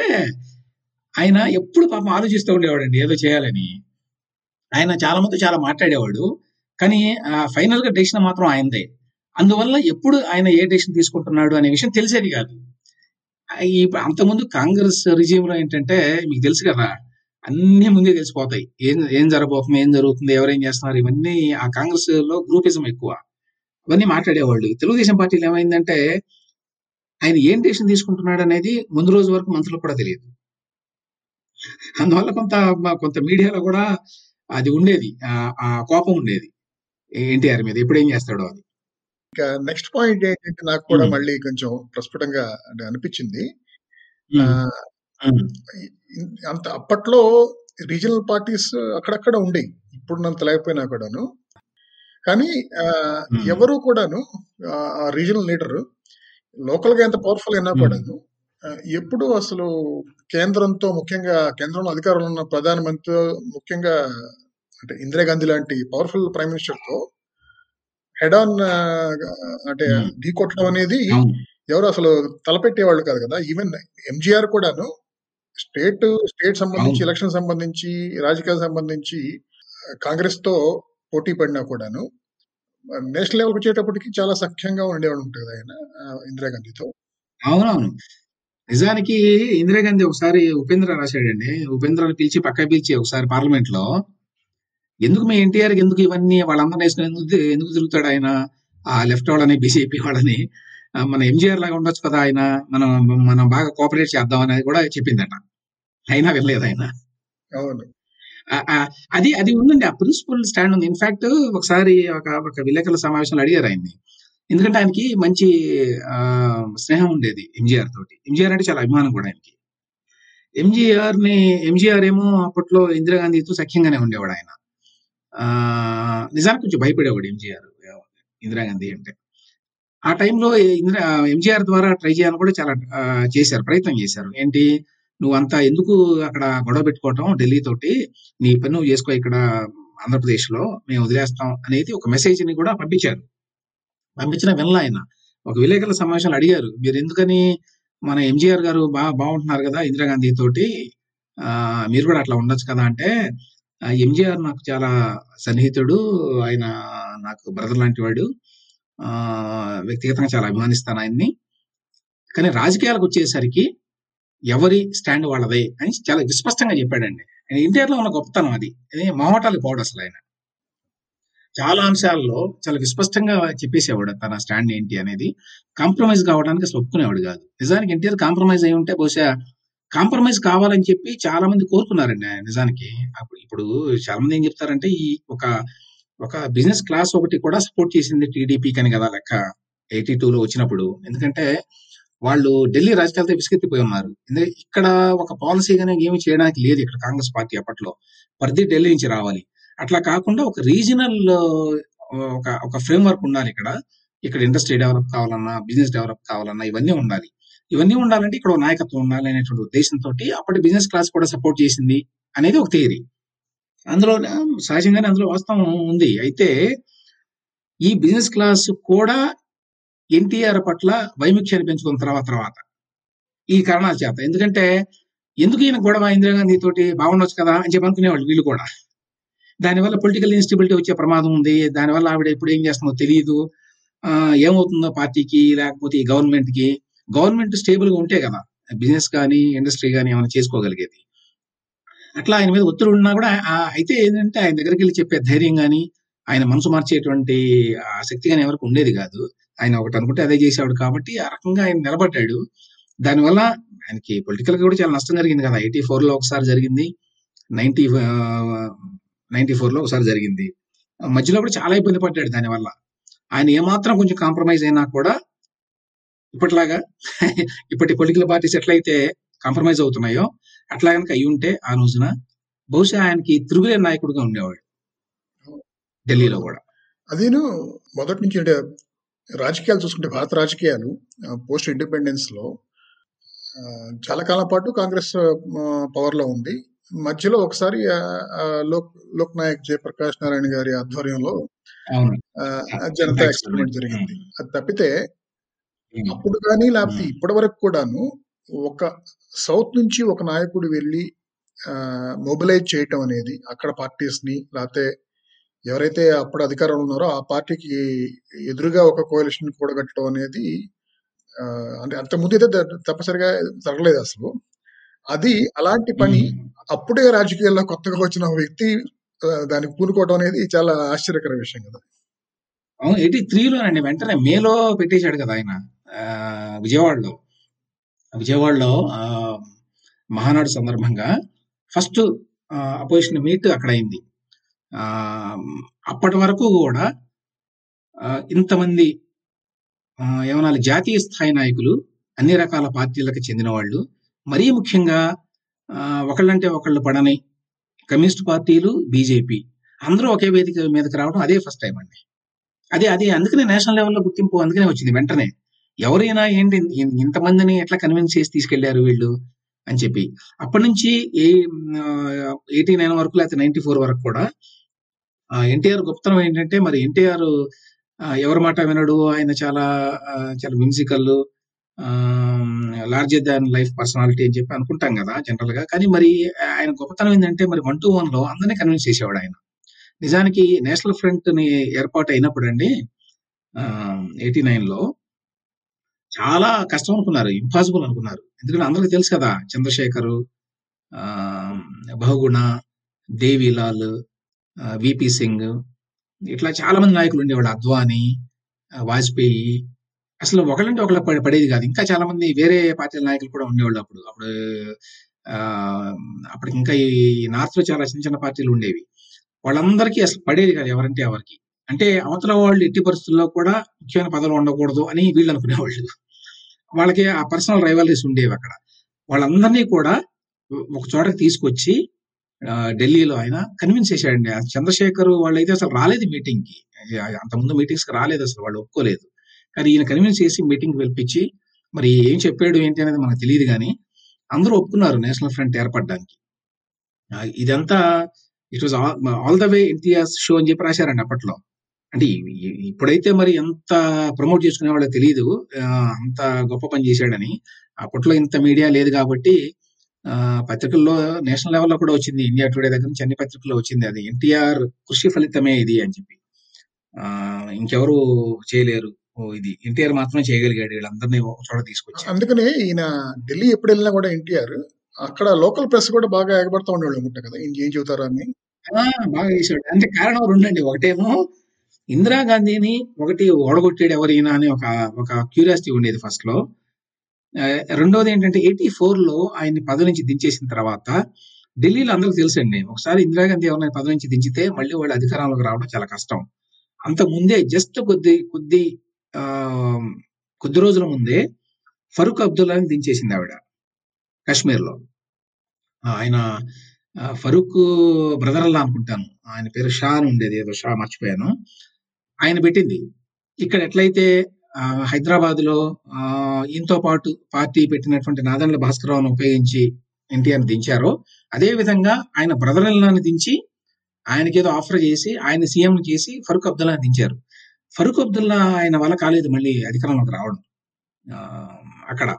ఆయన ఎప్పుడు పాపం ఆలోచిస్తూ ఉండేవాడండి ఏదో చేయాలని. ఆయన చాలా మందితో చాలా మాట్లాడేవాడు. కానీ ఆహ్, ఫైనల్‌గా డెసిషన్ మాత్రం ఆయనదే. అందువల్ల ఎప్పుడు ఆయన ఏ డెసిషన్ తీసుకుంటున్నాడు అనే విషయం తెలిసేది కాదు. అంతకుముందు కాంగ్రెస్ రిజిమ్‌లో ఏంటంటే మీకు తెలుసు కదా! అన్ని ముందే తెలిసిపోతాయి. ఏం ఏం జరగబోతుంది? ఏం జరుగుతుంది? ఎవరేం చేస్తున్నారు? ఇవన్నీ ఆ కాంగ్రెస్లో గ్రూపిజం ఎక్కువ. ఇవన్నీ మాట్లాడేవాళ్ళు. తెలుగుదేశం పార్టీలో ఏమైందంటే, ఆయన ఏం డెసిషన్ తీసుకుంటున్నాడు అనేది ముందు రోజు వరకు మంత్రులకు కూడా తెలియదు అందువల్ల కొంత కొంత మీడియాలో కూడా అది ఉండేది. ఆ కోపం ఉండేది. ఎన్టీఆర్ మీద ఎప్పుడేం చేస్తాడో అది ఇంకా నెక్స్ట్ పాయింట్ ఏంటంటే నాకు కూడా. మళ్ళీ కొంచెం ప్రస్ఫుటంగా అంటే. ఇ అంత అప్పట్లో రీజనల్ పార్టీస్ అక్కడక్కడ ఉండేయి. ఇప్పుడున్నంత లేకపోయినా కూడాను. కానీ. ఎవరు కూడాను ఆ రీజనల్ లీడరు లోకల్‌గా ఎంత పవర్‌ఫుల్ అయినా. కూడాను ఎప్పుడూ అసలు కేంద్రంతో ముఖ్యంగా కేంద్రంలో అధికారంలో ఉన్న ప్రధానమంత్రితో ముఖ్యంగా అంటే ఇందిరాగాంధీ లాంటి పవర్‌ఫుల్ ప్రైమ్ మినిస్టర్‌తో హెడ్ ఆన్ అంటే హ్మ్. ఢీకొట్టడం అనేది. ఎవరు అసలు తలపెట్టేవాళ్ళు కాదు కదా! ఈవెన్ ఎంజీఆర్ కూడాను స్టేట్ స్టేట్ సంబంధించి. ఎలక్షన్ సంబంధించి, రాజకీయాలకు సంబంధించి ఆహ్, కాంగ్రెస్‌తో పోటీ పడినా కూడాను నేషనల్ లెవెల్‌కొచ్చేటప్పటికి చాలా సఖ్యంగా ఉండేవాడనుకుంటా కదా ఆయన ఇందిరాగాంధీతో. అవునవును. నిజానికి ఇందిరాగాంధీ ఒకసారి ఉపేంద్ర రాశాడండి. ఉపేంద్రని పిలిచి పక్కకి పిలిచి ఒకసారి పార్లమెంట్‌లో ఎందుకు మీ ఎన్టీఆర్‌కి ఎందుకు ఇవన్నీ వాళ్ళందరిని ఏసుకొని ఎందుకు ఎందుకు తిరుగుతాడాయన? ఆ లెఫ్ట్ వాళ్ళని, బీజేపీ వాళ్ళని మన ఎంజీఆర్ లాగా ఉండొచ్చు కదా! ఆయన. మనం మనం బాగా కోఆపరేట్ చేద్దాం అనేది కూడా చెప్పిందట. అయినా వినలేదాయన. అవును. ఆహ్, ఆహ్, అది అది ఉందండి. ఆ ప్రిన్సిపల్ స్టాండ్ ఉంది. ఇన్‌ఫాక్ట్ ఒకసారి ఒక ఒక విలేకరుల సమావేశంలో అడిగారు ఆయన్ని. ఎందుకంటే ఆయనకి మంచి స్నేహం ఉండేది ఎంజీఆర్ తోటి. ఎంజీఆర్ అంటే చాలా అభిమానం కూడా ఆయనకి. ఎంజీఆర్‌ని ఎంజీఆర్ ఏమో అప్పట్లో ఇందిరాగాంధీతో సఖ్యంగానే ఉండేవాడాయన. ఆహ్, నిజానికి కొంచెం భయపడేవాడు ఎంజీఆర్ ఇందిరాగాంధీ అంటే. ఆ టైంలో ఇందిరా ఎంజీఆర్ ద్వారా ట్రై చేయాలని కూడా చాలా చేశారు. ప్రయత్నం చేశారు. ఏంటి నువ్వు అంత ఎందుకు అక్కడ గొడవ పెట్టుకోవటం ఢిల్లీ తోటి నీ పని నువ్వు చేసుకో ఇక్కడ ఆంధ్రప్రదేశ్లో మేము వదిలేస్తాం అనేది ఒక మెసేజ్ని కూడా పంపించారు పంపించిన వినలా ఆయన ఒక విలేకరుల సమావేశంలో అడిగారు మీరు ఎందుకని మన ఎంజీఆర్ గారు బాగా బాగుంటున్నారు కదా ఇందిరాగాంధీ తోటి ఆ, మీరు కూడా అట్లా ఉండొచ్చు కదా అంటే ఎంజీఆర్ నాకు చాలా సన్నిహితుడు. ఆయన నాకు బ్రదర్ లాంటి వాడు. వ్యక్తిగతంగా చాలా అభిమానిస్తాను ఆయన్ని. కానీ రాజకీయాలకు వచ్చేసరికి ఎవరి స్టాండ్ వాళ్ళదే అని చాలా విస్పష్టంగా చెప్పాడండి. ఆయన ఎన్టీఆర్లో ఉన్న గొప్పతనం అది. అది పోవడం అసలు ఆయన. చాలా అంశాల్లో చాలా విస్పష్టంగా చెప్పేసేవాడు తన స్టాండ్ ఏంటి అనేది. కాంప్రమైజ్ కావడానికి అసలు ఒప్పుకునేవాడు కాదు. నిజానికి ఎన్టీఆర్ కాంప్రమైజ్ అయి ఉంటే బహుశా కాంప్రమైజ్ కావాలని చెప్పి చాలా మంది కోరుకున్నారండి నిజానికి. అప్పుడు ఇప్పుడు చాలా మంది ఏం చెప్తారంటే ఈ ఒక ఒక బిజినెస్ క్లాస్ ఒకటి కూడా సపోర్ట్ చేసింది టీడీపీ కని కదా లెక్క ఎయిటీ లో వచ్చినప్పుడు. ఎందుకంటే వాళ్ళు ఢిల్లీ రాజకీయాలతో విసుకెత్తిపోయి ఉన్నారు ఎందుకంటే ఇక్కడ ఒక పాలసీ కానీ ఏమి చేయడానికి లేదు ఇక్కడ కాంగ్రెస్ పార్టీ అప్పట్లో. పరిధి ఢిల్లీ నుంచి రావాలి. అట్లా కాకుండా ఒక రీజనల్ ఒక ఒక ఫ్రేమ్ వర్క్ ఉండాలి ఇక్కడ. ఇక్కడ ఇండస్ట్రీ డెవలప్ కావాలన్నా బిజినెస్ డెవలప్ కావాలన్నా ఇవన్నీ ఉండాలి. ఇవన్నీ ఉండాలంటే ఇక్కడ నాయకత్వం ఉండాలి అనేటువంటి ఉద్దేశంతో అప్పటి బిజినెస్ క్లాస్ కూడా సపోర్ట్ చేసింది అనేది ఒక థియరీ. అందులో సహజంగానే అందులో వాస్తవం ఉంది. అయితే ఈ బిజినెస్ క్లాస్ కూడా ఎన్టీఆర్ పట్ల వైముఖ్యాన్ని పెంచుకున్న తర్వాత తర్వాత ఈ కారణాల చేత. ఎందుకంటే ఎందుకు ఈయన గొడవ ఇందిరాగాంధీ తోటి బాగుండొచ్చు కదా అని చెప్పి అనుకునేవాళ్ళు వీళ్ళు కూడా. దానివల్ల పొలిటికల్ ఇన్స్టెబిలిటీ వచ్చే ప్రమాదం ఉంది. దానివల్ల ఆవిడ ఎప్పుడు ఏం చేస్తుందో తెలియదు ఆ, ఏమవుతుందో పార్టీకి లేకపోతే ఈ గవర్నమెంట్కి గవర్నమెంట్ స్టేబుల్గా ఉంటే కదా బిజినెస్ కానీ ఇండస్ట్రీ కానీ ఏమైనా చేసుకోగలిగేది. అట్లా ఆయన మీద ఒత్తిడి ఉన్నా కూడా అయితే ఏంటంటే ఆయన దగ్గరికి వెళ్ళి చెప్పే ధైర్యం కానీ ఆయన మనసు మార్చేటువంటి ఆ శక్తి కానీ ఎవరికి ఉండేది కాదు. ఆయన ఒకటి అనుకుంటే అదే చేసేవాడు కాబట్టి ఆ రకంగా ఆయన నిలబడ్డాడు. దానివల్ల ఆయనకి పొలిటికల్ కూడా చాలా నష్టం జరిగింది కదా. ఎయిటీ ఫోర్లో ఒకసారి జరిగింది. నైన్టీ నైన్టీ ఫోర్లో ఒకసారి జరిగింది. మధ్యలో కూడా చాలా ఇబ్బంది పడ్డాడు దానివల్ల. ఆయన ఏమాత్రం కొంచెం కాంప్రమైజ్ అయినా కూడా ఇప్పటిలాగా ఇప్పటి పొలిటికల్ పార్టీస్ ఎట్లయితే కాంప్రమైజ్ అవుతున్నాయో అట్లా కనుక అయి ఉంటే ఆ రోజున బహుశా ఆయనకి తిరుగులేని నాయకుడుగా ఉండేవాడు ఢిల్లీలో కూడా. అదేను మొదటి నుంచి అంటే రాజకీయాలు చూసుకుంటే భారత రాజకీయాలు పోస్ట్ ఇండిపెండెన్స్లో చాలా కాలం పాటు కాంగ్రెస్ పవర్లో ఉంది. మధ్యలో ఒకసారి లోక్ లోక్ నాయక్ జయప్రకాష్ నారాయణ గారి ఆధ్వర్యంలో జనతా ఎక్స్పెరిమెంట్ జరిగింది. అది తప్పితే. అప్పుడు కానీ లేకపోతే. ఇప్పటి వరకు కూడాను ఒక సౌత్ నుంచి ఒక నాయకుడు వెళ్ళి మొబిలైజ్ చేయటం అనేది అక్కడ పార్టీస్ని లేకపోతే ఎవరైతే అప్పుడు అధికారంలో ఉన్నారో ఆ పార్టీకి ఎదురుగా ఒక కోalition కూడగట్టడం అనేది అంటే అంత ముందు అయితే తప్పనిసరిగా జరగలేదు అసలు అది అలాంటి పని. అప్పుడే రాజకీయాల్లో కొత్తగా వచ్చిన వ్యక్తి దానికి పూనుకోవడం అనేది చాలా ఆశ్చర్యకర విషయం కదా అవును ఎయిటీ త్రీలోనండి వెంటనే మేలో పెట్టేశాడు కదా ఆయన విజయవాడలో. విజయవాడలో మహానాడు సందర్భంగా ఫస్ట్ అపోజిషన్ మీట్ అక్కడ అయింది అప్పటి వరకు కూడా ఇంతమంది ఏమనాలి జాతీయ స్థాయి నాయకులు అన్ని రకాల పార్టీలకు చెందిన వాళ్ళు మరీ ముఖ్యంగా ఆ, ఒకళ్ళంటే ఒకళ్ళు పడని కమ్యూనిస్ట్ పార్టీలు బీజేపీ. అందరూ ఒకే వేదిక మీదకి రావడం అదే ఫస్ట్ టైం అండి. అదే అదే అందుకనే నేషనల్ లెవెల్లో గుర్తింపు అందుకనే వచ్చింది వెంటనే. ఎవరైనా ఏంటి ఇంతమందిని ఎట్లా కన్విన్స్ చేసి తీసుకెళ్ళారు వీళ్ళు? అని చెప్పి. అప్పటి నుంచి ఏ ఎయిటీ నైన్ వరకు లేకపోతే నైన్టీ ఫోర్ వరకు కూడా ఎన్టీఆర్ గొప్పతనం ఏంటంటే మరి ఎన్టీఆర్ ఎవరి మాట వినడు. ఆయన చాలా చాలా whimsical larger than life personality అని చెప్పి అనుకుంటాం కదా జనరల్గా. కానీ మరి ఆయన గొప్పతనం ఏంటంటే మరి వన్ టు వన్లో అందరినీ కన్విన్స్ చేసేవాడు ఆయన. నిజానికి నేషనల్ ఫ్రంట్ని ఏర్పాటు అయినప్పుడు అండి ఎయిటీ నైన్లో చాలా కష్టం అనుకున్నారు ఇంపాసిబుల్ అనుకున్నారు. ఎందుకంటే అందరికీ తెలుసు కదా చంద్రశేఖర్ ఆ, బహుగుణ దేవిలాల్ విపి సింగ్ ఇట్లా చాలా మంది నాయకులు ఉండేవాళ్ళు. అద్వానీ వాజ్పేయి. అసలు ఒకళ్ళంటే ఒకళ్ళ పడేది కాదు. ఇంకా చాలా మంది వేరే పార్టీల నాయకులు కూడా ఉండేవాళ్ళు అప్పుడు. అప్పుడు ఆ, అప్పటికి ఇంకా ఈ నార్త్లో చాలా చిన్న చిన్న పార్టీలు ఉండేవి. వాళ్ళందరికీ అసలు పడేది కాదు ఎవరంటే ఎవరికి. అంటే అవతల వాళ్ళు ఎట్టి పరిస్థితుల్లో కూడా ముఖ్యమైన పదవులు ఉండకూడదు అని వీళ్ళు అనుకునేవాళ్ళు. వాళ్ళకి ఆ పర్సనల్ రైవాలరీస్ ఉండేవి అక్కడ. వాళ్ళందరినీ కూడా ఒక చోటకి తీసుకొచ్చి ఢిల్లీలో ఆయన కన్విన్స్ చేశాడండి. ఆ చంద్రశేఖర్ వాళ్ళైతే అసలు రాలేదు మీటింగ్కి అంతకుముందు మీటింగ్స్కి రాలేదు అసలు వాళ్ళు ఒప్పుకోలేదు. కానీ ఈయన కన్విన్స్ చేసి మీటింగ్ పిలిపించి మరి ఏం చెప్పాడు ఏంటి అనేది మనకు తెలియదు కానీ అందరూ ఒప్పుకున్నారు నేషనల్ ఫ్రంట్ ఏర్పడడానికి. ఇదంతా it was all the way NTR show అని చెప్పి రాశారండి అప్పట్లో. అంటే ఇప్పుడైతే మరి ఎంత ప్రమోట్ చేసుకునే తెలియదు అంత గొప్ప పని చేశాడని. అప్పట్లో ఇంత మీడియా లేదు కాబట్టి ఆ, పత్రికల్లో నేషనల్ లెవెల్లో కూడా వచ్చింది. ఇండియా టుడే దగ్గర నుంచి అన్ని పత్రికల్లో వచ్చింది అది. ఎన్టీఆర్ కృషి ఫలితమే ఇది అని చెప్పి. ఆ, ఇంకెవరు చేయలేరు. ఓ ఇది. ఎన్టీఆర్ మాత్రమే చేయగలిగాడు. వీళ్ళందరినీ ఒక చోట తీసుకొచ్చారు అందుకనే ఈయన ఢిల్లీ ఎప్పుడు వెళ్ళినా కూడా ఎన్టీఆర్ అక్కడ లోకల్ ప్రెస్ కూడా బాగా ఎగబడతా ఉండేవాళ్ళు అనుకుంటా కదా. ఏం చెబుతారు అని? బాగా చేశాడు అంటే కారణం రెండండి. ఒకటేమో ఇందిరాగాంధీని ఒకటి ఓడగొట్టాడు ఎవరైనా అని ఒక ఒక క్యూరియాసిటీ ఉండేది ఫస్ట్లో. రెండోది ఏంటంటే ఎయిటీ ఫోర్లో ఆయన్ని పదవి నుంచి దించేసిన తర్వాత ఢిల్లీలో అందరికి తెలుసండి ఒకసారి ఇందిరాగాంధీ ఎవరైనా పదవి నుంచి దించితే మళ్ళీ వాళ్ళు అధికారంలోకి రావడం చాలా కష్టం. అంత ముందే జస్ట్ కొద్ది కొద్ది ఆ, కొద్ది రోజుల ముందే ఫరూక్ అబ్దుల్లాని దించేసింది ఆవిడ కాశ్మీర్లో ఆయన ఫరూక్ బ్రదర్ అల్లా అనుకుంటాను ఆయన పేరు షా అని ఉండేది ఏదో షా మర్చిపోయాను. ఆయన పెట్టింది. ఇక్కడ ఎట్లయితే హైదరాబాద్లో ఈయనతో పాటు పార్టీ పెట్టినటువంటి నాదెండ్ల భాస్కరరావును ఉపయోగించి ఎన్టీఆర్ దించారో అదే విధంగా ఆయన బ్రదర్ అల్లాని దించి ఆయనకి ఏదో ఆఫర్ చేసి ఆయన సీఎం చేసి ఫరూక్ అబ్దుల్లా దించారు. ఫరూక్ అబ్దుల్లా ఆయన వల్ల కాలేదు మళ్ళీ అధికారంలోకి రావడం. అక్కడ.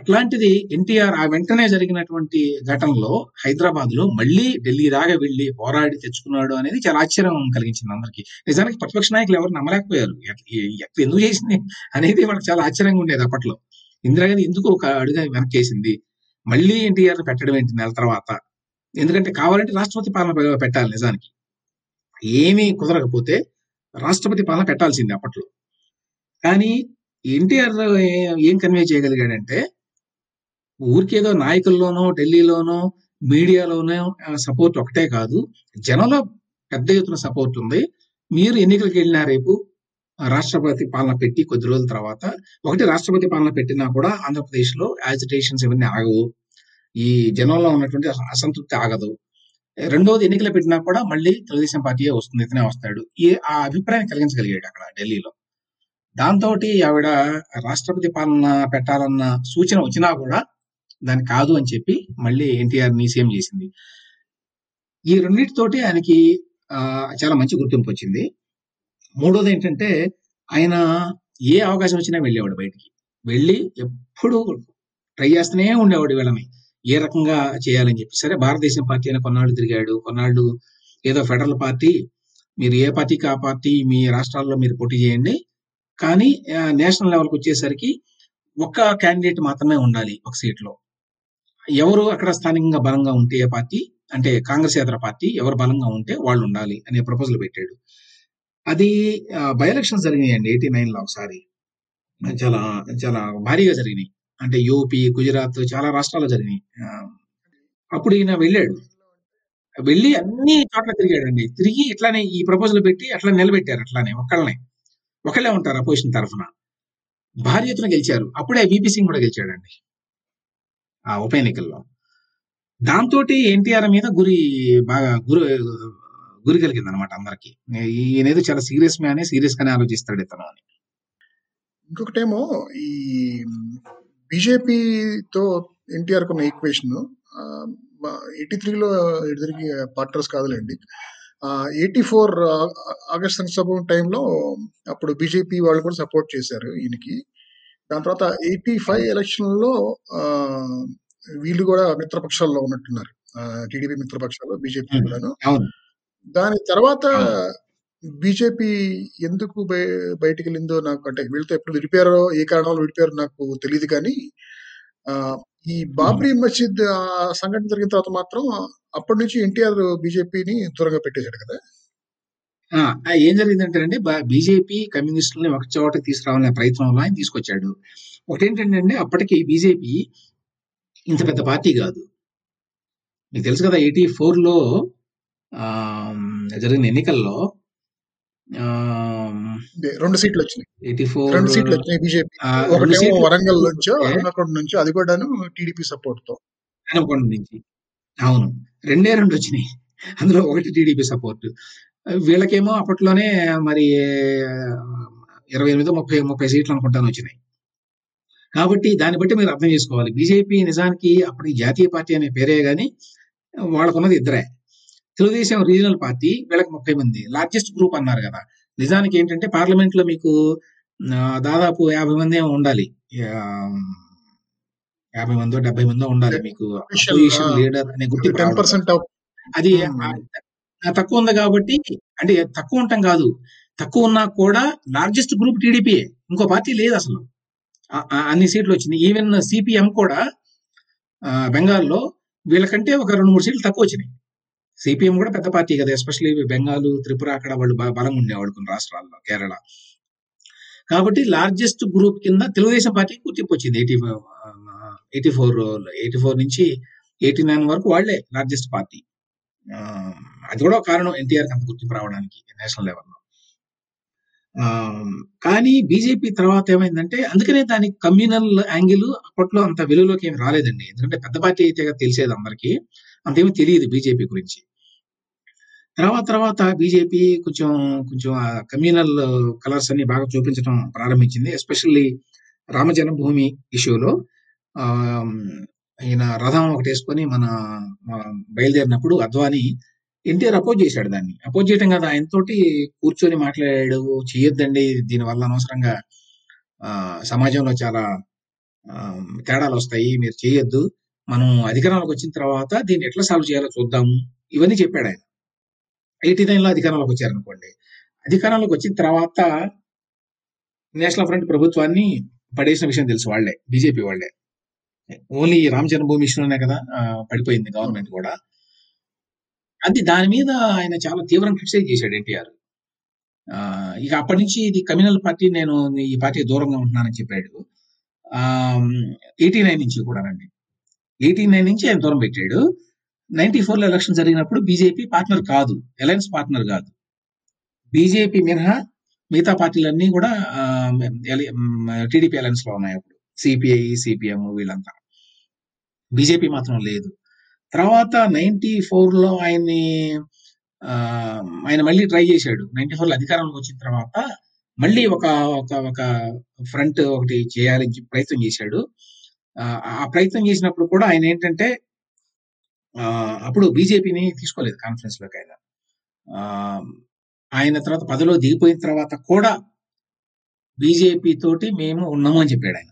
అట్లాంటిది ఎన్టీఆర్ ఆ వెంటనే జరిగినటువంటి ఘటనలో హైదరాబాద్లో మళ్ళీ ఢిల్లీ దాకా వెళ్ళి పోరాడి తెచ్చుకున్నాడు అనేది చాలా ఆశ్చర్యం కలిగించింది అందరికి. నిజానికి ప్రతిపక్ష నాయకులు ఎవరు నమ్మలేకపోయారు. ఎట్లా ఎందుకు చేసింది అనేది వాళ్ళకి చాలా ఆశ్చర్యంగా ఉండేది అప్పట్లో. ఇందిరాగాంధీ ఎందుకు ఒక అడుగు వెనక్కి వేసింది? మళ్ళీ ఎన్టీఆర్ పెట్టడం ఏంటి నెల తర్వాత? ఎందుకంటే కావాలంటే రాష్ట్రపతి పాలన పెట్టాలి నిజానికి. ఏమీ కుదరకపోతే రాష్ట్రపతి పాలన పెట్టాల్సింది అప్పట్లో. కానీ ఎన్టీఆర్ ఏం కన్వే చేయగలిగాడంటే ఊరికేదో నాయకుల్లోనో ఢిల్లీలోనో మీడియాలోనో సపోర్ట్ ఒకటే కాదు. జనంలో పెద్ద ఎత్తున సపోర్ట్ ఉంది. మీరు ఎన్నికలకు వెళ్ళినా రేపు రాష్ట్రపతి పాలన పెట్టి కొద్ది రోజుల తర్వాత ఒకటి రాష్ట్రపతి పాలన పెట్టినా కూడా ఆంధ్రప్రదేశ్లో యాజిటేషన్స్ ఇవన్నీ ఆగవు. ఈ జనంలో ఉన్నటువంటి అసంతృప్తి ఆగదు. రెండోది ఎన్నికలు పెట్టినా కూడా మళ్ళీ తెలుగుదేశం పార్టీయే వస్తుంది ఇతనే వస్తాడు. ఈ ఆ అభిప్రాయం కలిగించగలిగాడు అక్కడ ఢిల్లీలో. దాంతో ఆవిడ రాష్ట్రపతి పాలన పెట్టాలన్న సూచన వచ్చినా కూడా దాని కాదు అని చెప్పి మళ్ళీ ఎన్టీఆర్ని సీఎం చేసింది. ఈ రెండింటితోటి ఆయనకి చాలా మంచి గుర్తింపు వచ్చింది. మూడోది ఏంటంటే ఆయన ఏ అవకాశం వచ్చినా వెళ్ళేవాడు బయటికి. వెళ్ళి ఎప్పుడు ట్రై చేస్తూనే ఉండేవాడు వీళ్ళని ఏ రకంగా చేయాలని చెప్పి. సరే భారతదేశం పార్టీ అని కొన్నాళ్ళు తిరిగాడు. కొన్నాళ్ళు ఏదో ఫెడరల్ పార్టీ మీరు ఏ పార్టీకి ఆ పార్టీ మీ రాష్ట్రాల్లో మీరు పోటీ చేయండి. కానీ నేషనల్ లెవెల్కి వచ్చేసరికి ఒక్క క్యాండిడేట్ మాత్రమే ఉండాలి ఒక సీట్లో. ఎవరు అక్కడ స్థానికంగా బలంగా ఉంటే ఏ పార్టీ? అంటే కాంగ్రెస్ యాత్ర పార్టీ ఎవరు బలంగా ఉంటే వాళ్ళు ఉండాలి అనే ప్రపోజల్ పెట్టాడు. అది బై ఎలక్షన్స్ జరిగినాయండి ఎయిటీ నైన్లో ఒకసారి. చాలా చాలా భారీగా జరిగినాయి. అంటే యూపీ గుజరాత్ చాలా రాష్ట్రాల్లో జరిగినాయి. అప్పుడు ఈయన వెళ్ళాడు. వెళ్ళి అన్ని చోట్ల తిరిగాడండి. తిరిగి ఇట్లానే ఈ ప్రపోజల్ పెట్టి అట్లా నిలబెట్టారు అట్లానే ఒక్కళ్ళనే. ఒకళ్ళే ఉంటారు అపోజిషన్ తరఫున. భారీ ఎత్తున గెలిచారు. అప్పుడే బీపీ సింగ్ కూడా గెలిచాడండి. ఆ ఉప ఎన్నికల్లో. దాంతో ఎన్టీఆర్ మీద గురి బాగా గురి గురి కలిగింది అనమాట అందరికి ఈయనేదో చాలా సీరియస్ మ్యానే సీరియస్ గానే ఆలోచిస్తాడు ఇతను అని. ఇంకొకటేమో ఈ బీజేపీతో ఎన్టీఆర్ కొన్న ఈక్వేషన్ ఎయిటీ త్రీలో ఎదురికి పార్టర్స్ కాదులేండి. ఎయిటీ ఫోర్ ఆగస్ట్ సంక్షోభం టైంలో అప్పుడు బీజేపీ వాళ్ళు కూడా సపోర్ట్ చేశారు ఈయనకి. దాని తర్వాత ఎయిటీ ఫైవ్ ఎలక్షన్లో వీళ్ళు కూడా మిత్రపక్షాల్లో ఉన్నట్టున్నారు. టీడీపీ మిత్రపక్షాలు బీజేపీ కూడాను. దాని తర్వాత బీజేపీ ఎందుకు బయ- బయటికి వెళ్ళిందో నాకు అంటే వీళ్ళతో ఎప్పుడు విడిపోయారో ఏ కారణాలు విడిపోయారో నాకు తెలియదు కానీ ఆ, ఈ. బాబ్రీ మసీద్ ఆ సంఘటన జరిగిన తర్వాత మాత్రం అప్పటి నుంచి ఎన్టీఆర్ బీజేపీని దూరంగా పెట్టేశాడు కదా. ఏం జరిగిందంటే బీజేపీ కమ్యూనిస్టులని ఒక చోట తీసుకురావాలనే ప్రయత్నంలో ఆయన తీసుకొచ్చాడు. ఒకటి ఏంటంటే అప్పటికి బీజేపీ ఇంత పెద్ద పార్టీ కాదు. మీకు తెలుసు కదా ఎయిటీ ఫోర్లో ఆ, జరిగిన ఎన్నికల్లో రెండు సీట్లు వచ్చినాయి. ఎయిటీ ఫోర్ రెండు సీట్లు వచ్చినాయి బీజేపీ. ఒకటేమో వరంగల్ నుంచో వస్తే హనుమకొండ నుంచో అది కూడాను టీడీపీ సపోర్ట్తో హనుమకొండ నుంచి. అవును. రెండే రెండు వచ్చినాయి. అందులో ఒకటి టీడీపీ సపోర్ట్. వీళ్ళకేమో అప్పట్లోనే మరి ఇరవై ఎనిమిది ముప్పై ముప్పై సీట్లు అనుకుంటాను వచ్చినాయి. కాబట్టి దాన్ని బట్టి మీరు అర్థం చేసుకోవాలి. బీజేపీ నిజానికి అప్పటికి జాతీయ పార్టీ అనే పేరే గాని వాళ్ళకున్నది ఇద్దరే. తెలుగుదేశం రీజనల్ పార్టీ వీళ్ళకి ముప్పై మంది. లార్జెస్ట్ గ్రూప్ అన్నారు కదా. నిజానికి ఏంటంటే పార్లమెంట్లో మీకు దాదాపు యాభై మంది ఏమో ఉండాలి యాభై మందో డెబ్బై మందో ఉండాలి మీకు లీడర్ అనే గుర్తింపు అది తక్కువ ఉంది కాబట్టి అంటే తక్కువ ఉండటం కాదు. తక్కువ ఉన్నా కూడా లార్జెస్ట్ గ్రూప్ టీడీపీయే ఇంకో పార్టీ లేదు అసలు. ఆ- అన్ని సీట్లు వచ్చింది ఈవెన్ సిపిఎం కూడా బెంగాల్లో వీళ్ళకంటే ఒక రెండు మూడు సీట్లు తక్కువ వచ్చినాయి. సిపిఎం కూడా పెద్ద పార్టీ కదా ఎస్పెషల్లీ బెంగాల్ త్రిపుర అక్కడ వాళ్ళు బలంగా ఉండేవాళ్ళు కొన్ని రాష్ట్రాల్లో కేరళ. కాబట్టి లార్జెస్ట్ గ్రూప్ కింద తెలుగుదేశం పార్టీ గుర్తింపు వచ్చింది. Eighty eighty four eighty four నుంచి ఎయిటీ నైన్ వరకు వాళ్ళే లార్జెస్ట్ పార్టీ. అది కూడా కారణం ఎన్టీఆర్ అంత గుర్తింపు రావడానికి నేషనల్ లెవెల్లో. కానీ బీజేపీ తర్వాత ఏమైందంటే అందుకనే దానికి కమ్యూనల్ యాంగిల్ అప్పట్లో అంత విలువలోకి ఏమి రాలేదండి. ఎందుకంటే పెద్ద పార్టీ అయితే తెలిసేది అందరికీ. అంతేమీ తెలియదు బీజేపీ గురించి. తర్వాత తర్వాత బీజేపీ కొంచెం కొంచెం కమ్యూనల్ కలర్స్ అన్ని బాగా చూపించడం ప్రారంభించింది. ఎస్పెషల్లీ రామ జన్మభూమి ఇష్యూలో. ఈయన రథం ఒకటి వేసుకొని మన మన బయలుదేరినప్పుడు అద్వాని ఎన్టీఆర్ అపోజ్ చేశాడు దాన్ని. అపోజ్ చేయడం కదా ఆయనతోటి కూర్చొని మాట్లాడాడు చేయొద్దండి దీనివల్ల అనవసరంగా సమాజంలో చాలా తేడాలు వస్తాయి మీరు చేయొద్దు. మనం అధికారంలోకి వచ్చిన తర్వాత దీన్ని ఎట్లా సాల్వ్ చేయాలో చూద్దాము. ఇవన్నీ చెప్పాడు ఆయన. ఎయిటీ నైన్లో అధికారంలోకి వచ్చారనుకోండి. అధికారంలోకి వచ్చిన తర్వాత నేషనల్ ఫ్రంట్ ప్రభుత్వాన్ని పడేసిన విషయం తెలుసు వాళ్ళే బీజేపీ వాళ్ళే. ఓన్లీ రామ జన్మభూమి ఇష్యూనే కదా పడిపోయింది గవర్నమెంట్ కూడా. అది దాని మీద ఆయన చాలా తీవ్రంగా క్రిటిసైజ్ చేశాడు ఎన్టీఆర్. ఇక అప్పటి నుంచి ఇది కమ్యూనల్ పార్టీ నేను ఈ పార్టీ దూరంగా ఉంటున్నానని చెప్పాడు. ఎయిటీ నైన్ నుంచి కూడానండి ఎయిటీ నైన్ నుంచి ఆయన దూరం పెట్టాడు. నైన్టీ ఫోర్లో ఎలక్షన్ జరిగినప్పుడు బీజేపీ పార్ట్నర్ కాదు అలయన్స్ పార్ట్నర్ కాదు. బీజేపీ మినహా మిగతా పార్టీలన్నీ కూడా టీడీపీ అలయన్స్లో ఉన్నాయి అప్పుడు. సిపిఐ సిపిఎం వీళ్ళంతా. బీజేపీ మాత్రం లేదు. తర్వాత నైన్టీ ఫోర్లో ఆయన్ని ఆయన మళ్ళీ ట్రై చేశాడు. నైన్టీ ఫోర్లో అధికారంలోకి వచ్చిన తర్వాత మళ్ళీ ఒక ఒక ఒక ఫ్రంట్ ఒకటి చేయాలని చెప్పి ప్రయత్నం చేశాడు. ఆ ప్రయత్నం చేసినప్పుడు కూడా ఆయన ఏంటంటే అప్పుడు బీజేపీని తీసుకోలేదు కాన్ఫరెన్స్లోకి ఆయన ఆయన తర్వాత పదలో దిగిపోయిన తర్వాత కూడా బీజేపీ తోటి మేము ఉన్నాము అని చెప్పాడు ఆయన.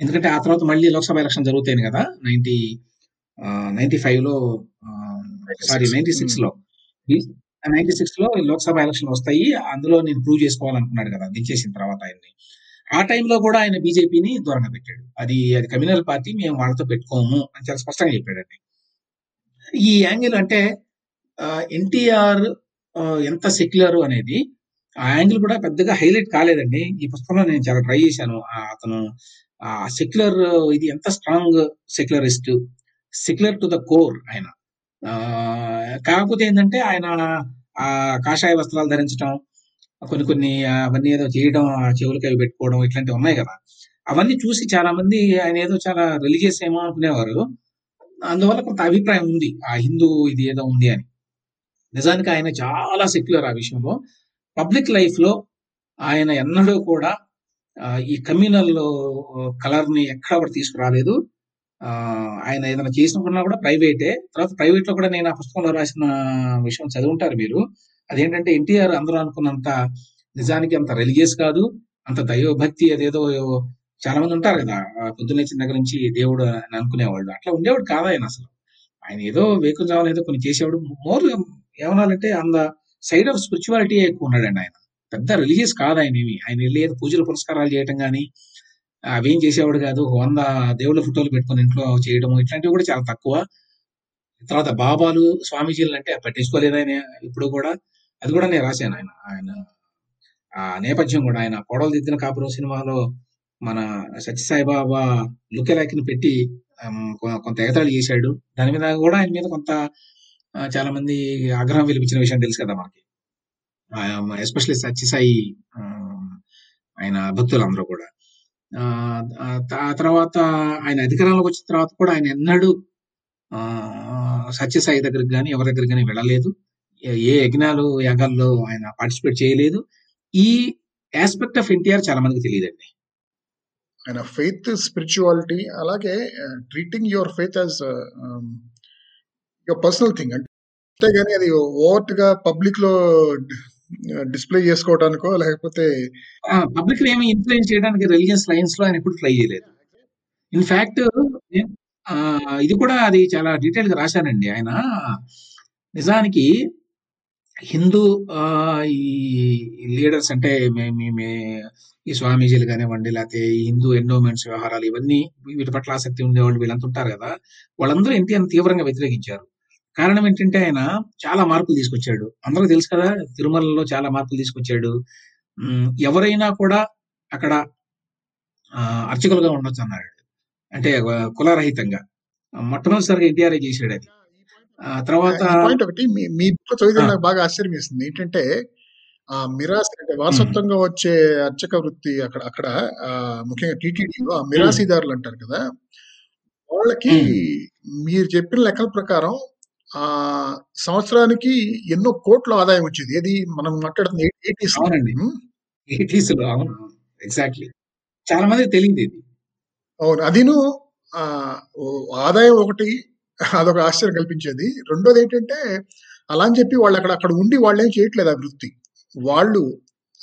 ఎందుకంటే ఆ తర్వాత మళ్ళీ లోక్సభ ఎలక్షన్ జరుగుతాయి కదా నైన్టీ నైన్టీ ఫైవ్లో సారీ నైన్టీ సిక్స్లో. నైన్టీ సిక్స్లో లోక్సభ ఎలక్షన్ వస్తాయి. అందులో నేను ప్రూవ్ చేసుకోవాలనుకున్నాడు కదా దించేసిన తర్వాత ఆయన్ని. ఆ టైంలో కూడా ఆయన బీజేపీని దూరంగా పెట్టాడు. అది అది కమ్యూనల్ పార్టీ మేము వాళ్ళతో పెట్టుకోము అని చాలా స్పష్టంగా చెప్పాడండి ఈ యాంగిల్ అంటే ఎన్టీఆర్ ఎంత సెక్యులర్ అనేది ఆ యాంగిల్ కూడా పెద్దగా హైలైట్ కాలేదండి. ఈ పుస్తకంలో నేను చాలా ట్రై చేశాను. అతను ఆ సెక్యులర్ ఇది ఎంత strong secularist secular to the core ఆయన. కాకపోతే ఏంటంటే ఆయన ఆ కాషాయ వస్త్రాలు ధరించడం కొన్ని కొన్ని అవన్నీ ఏదో చేయడం ఆ చెవులకి అవి పెట్టుకోవడం ఇట్లాంటివి ఉన్నాయి కదా. అవన్నీ చూసి చాలా మంది ఆయన ఏదో చాలా రిలీజియస్ ఏమో అనుకునేవారు. అందువల్ల కొంత అభిప్రాయం ఉంది. ఆ హిందూ ఇది ఏదో ఉంది అని. నిజానికి ఆయన చాలా సెక్యులర్ ఆ విషయంలో. పబ్లిక్ లైఫ్లో ఆయన ఎన్నడూ కూడా ఈ కమ్యూనల్ కలర్ని ఎక్కడ కూడా తీసుకురాలేదు. ఆయన ఏదైనా చేసినప్పుడు కూడా ప్రైవేటే. తర్వాత ప్రైవేట్లో కూడా నేను ఆ పుస్తకంలో రాసిన విషయం చదువుంటారు మీరు. అదేంటంటే ఎన్టీఆర్ అందరూ అనుకున్నంత నిజానికి అంత రిలీజియస్ కాదు అంత దైవభక్తి అదేదో చాలా మంది ఉంటారు కదా. ఆ పొద్దున్న లేచిన దగ్గర నుంచి దేవుడు అని అనుకునేవాళ్ళు. అట్లా ఉండేవాడు కాదు ఆయన అసలు. ఆయన ఏదో వేకుజామున ఏదో కొన్ని చేసేవాడు. మోర్ ఏమనాలంటే అంద సైడ్ ఆఫ్ స్పిరిచువాలిటీ ఎక్కువ ఉన్నాడండి ఆయన. పెద్ద రిలీజియస్ కాదు ఆయన ఏమి. ఆయన వెళ్ళి ఏదో పూజలు పురస్కారాలు చేయటం కానీ అవేం చేసేవాడు కాదు. వంద దేవుళ్ళ ఫోటోలు పెట్టుకొని ఇంట్లో చేయడం ఇట్లాంటివి కూడా చాలా తక్కువ. తర్వాత బాబాలు స్వామీజీలు అంటే పట్టించుకోలేదు ఆయన ఇప్పుడు కూడా. అది కూడా నేను రాశాను ఆయన ఆయన ఆ నేపథ్యం కూడా. ఆయన పొడవలు దిద్దిన కాపురం సినిమాలో మన సత్యసాయిబాబా లుకెలాకిని పెట్టి కొ- కొంత ఎగతాళి చేశాడు. దాని మీద కూడా ఆయన మీద కొంత చాలా మంది ఆగ్రహం వెలిపించిన విషయం తెలుసు కదా మనకి. ఎస్పెషల్లీ సత్యసాయి ఆ, ఆయన భక్తులందరూ కూడా. ఆ తర్వాత ఆయన అధికారంలోకి వచ్చిన తర్వాత కూడా ఆయన ఎన్నడూ సత్యసాయి దగ్గరికి కానీ ఎవరి దగ్గరికి కానీ వెళ్ళలేదు. ఏ- ఏ యజ్ఞాలు యాగాల్లో ఆయన పార్టిసిపేట్ చేయలేదు. ఈ ఆస్పెక్ట్ ఆఫ్ ఎన్టీఆర్ చాలా మందికి తెలియదండి. ఆయన ఫెయిత్ స్పిరిచువాలిటీ అలాగే treating your faith as your personal thing. అంటే అంతేగాని అది ఓవర్ట్గా పబ్లిక్లో డిస్ప్లే చేసుకోవడానికో లేకపోతే పబ్లిక్ ఏమి ఇన్ఫ్లుయెన్స్ చేయడానికి రిలీజియస్ లైన్స్లో ఆయన ఎప్పుడు ట్రై చేయలేదు. ఇన్ఫాక్ట్ ఇది కూడా అది చాలా డీటెయిల్గా రాశానండి ఆయన. నిజానికి హిందూ ఈ లీడర్స్ అంటే మే- మే- ఈ స్వామీజీలు కానివ్వండి లేకపోతే హిందూ ఎండోమెంట్స్ వ్యవహారాలు ఇవన్నీ వీటి పట్ల ఆసక్తి ఉండేవాళ్ళు వీళ్ళంతా ఉంటారు కదా. వాళ్ళందరూ ఎన్టీఆర్ తీవ్రంగా వ్యతిరేకించారు. కారణం ఏంటంటే ఆయన చాలా మార్పులు తీసుకొచ్చాడు. అందరూ తెలుసు కదా తిరుమలలో చాలా మార్పులు తీసుకొచ్చాడు. ఎవరైనా కూడా అక్కడ అర్చకులుగా ఉండొచ్చు అన్నాడు. అంటే కులరహితంగా. మొట్టమొదటిసారిగా ఎన్టీఆర్ చేశాడు అది. తర్వాత పాయింట్ ఒకటి మీ చదివితే నాకు బాగా ఆశ్చర్యం వేసింది ఏంటంటే ఆ మిరాసి అంటే వారసత్వంగా వచ్చే అర్చక వృత్తి అక్కడ అక్కడ ముఖ్యంగా టీటీడీలో ఆ మిరాసీదారులు అంటారు కదా వాళ్ళకి మీరు చెప్పిన లెక్కల ప్రకారం ఆ సంవత్సరానికి ఎన్నో కోట్ల ఆదాయం వచ్చేది. ఏది? మనం మాట్లాడుతున్న ఎయిటీస్ అవునండి. ఎయిటీస్లో అవును. ఎగ్జాక్ట్లీ. చాలా మందికి తెలియదు ఇది. అవును. అదిను ఆదాయం ఒకటి అదొక ఆశ్చర్యం కల్పించేది. రెండోది ఏంటంటే అలా అని చెప్పి వాళ్ళు అక్కడ అక్కడ ఉండి వాళ్ళు ఏం చేయట్లేదు ఆ వృత్తి. వాళ్ళు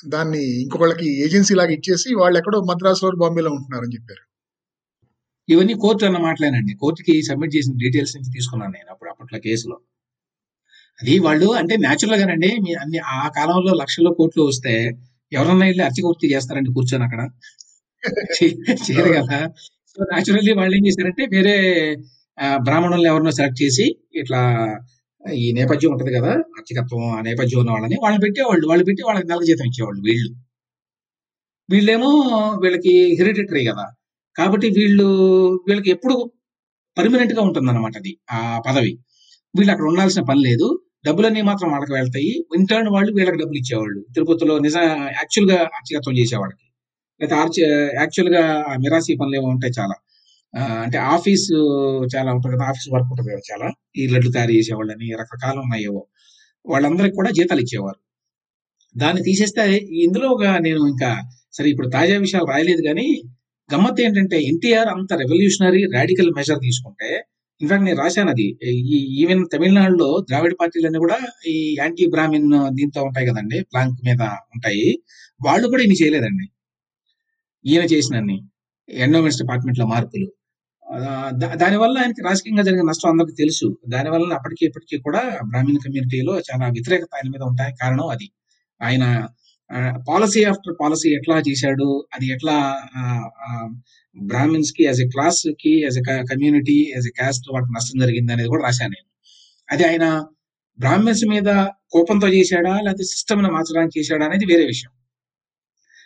దాన్ని ఇంకొకళ్ళకి ఏజెన్సీ లాగా ఇచ్చేసి వాళ్ళు ఎక్కడో మద్రాసులో బాంబేలో ఉంటున్నారని చెప్పారు. ఇవన్నీ కోర్టు అన్న మాటలేనండి. కోర్టుకి సబ్మిట్ చేసిన డీటెయిల్స్ నుంచి తీసుకున్నాను నేను అప్పుడు అప్పట్లో కేసులో. అది వాళ్ళు అంటే న్యాచురల్ గానండి మీ అన్ని ఆ కాలంలో లక్షల్లో కోట్లు వస్తే ఎవరన్నా వెళ్ళి అర్చక వృత్తి చేస్తారండి కూర్చొని అక్కడ. చేయరు. కదా. సో న్యాచురల్లీ వాళ్ళు ఏం చేశారంటే వేరే బ్రాహ్మణుల్ని ఎవరినో సెలెక్ట్ చేసి ఇట్లా ఈ నేపథ్యం ఉంటది కదా అర్చకత్వం ఆ నేపథ్యం ఉన్న వాళ్ళని వాళ్ళని పెట్టేవాళ్ళు. వాళ్ళు పెట్టి వాళ్ళకి నెల జీతం ఇచ్చేవాళ్ళు వీళ్ళు. వీళ్ళేమో వీళ్ళకి హెరిడిటరీ కదా. కాబట్టి వీళ్ళు వీళ్ళకి ఎప్పుడు పర్మనెంట్గా ఉంటుంది అనమాట అది ఆ పదవి. వీళ్ళు అక్కడ ఉండాల్సిన పని లేదు. డబ్బులన్నీ మాత్రం వాళ్ళకి వెళ్తాయి. ఇంటర్న్ వాళ్ళు వీళ్ళకి డబ్బులు ఇచ్చేవాళ్ళు. తిరుపతిలో నిజ యాక్చువల్గా అర్చకత్వం చేసేవాళ్ళకి లేకపోతే ఆర్చ యాక్చువల్గా మిరాసి పనులు ఏమో ఉంటాయి చాలా. అంటే ఆఫీస్ చాలా ఉంటుంది కదా ఆఫీస్ వర్క్ ఉంటుంది కదా చాలా. ఈ లడ్లు తయారు చేసేవాళ్ళని రకరకాలు ఉన్నాయేవో వాళ్ళందరికీ కూడా జీతాలు ఇచ్చేవారు. దాన్ని తీసేస్తే ఇందులో ఒక నేను ఇంకా సరే ఇప్పుడు తాజా విషయాలు రాయలేదు కానీ గమ్మత్ ఏంటంటే ఎన్టీఆర్ అంత రెవల్యూషనరీ రాడికల్ మెజర్ తీసుకుంటే ఇన్ఫాక్ట్ నేను రాశాను అది. ఈ ఈవెన్ తమిళనాడులో ద్రావిడ పార్టీలన్నీ కూడా ఈ యాంటీ బ్రాహ్మిన్ దీంతో ఉంటాయి కదండి ప్లాంక్ మీద ఉంటాయి. వాళ్ళు కూడా ఇన్ని చేయలేదండి. ఈయన చేసినన్ని ఎండోమెంట్స్ డిపార్ట్మెంట్లో మార్పులు దానివల్ల ఆయనకి రాజకీయంగా జరిగిన నష్టం అందరికీ తెలుసు. దానివల్ల అప్పటికి ఇప్పటికీ కూడా బ్రాహ్మణ కమ్యూనిటీలో చాలా వ్యతిరేకత ఆయన మీద ఉంటాయి. కారణం అది. ఆయన పాలసీ ఆఫ్టర్ పాలసీ ఎట్లా చేశాడు? అది ఎట్లా బ్రాహ్మిన్స్కి యాజ్ ఎ క్లాస్కి as a community as a caste వాటికి నష్టం జరిగింది అనేది కూడా రాశాను నేను. అది ఆయన బ్రాహ్మిన్స్ మీద కోపంతో చేశాడా? లేకపోతే సిస్టమ్ను మార్చడానికి చేశాడా అనేది వేరే విషయం.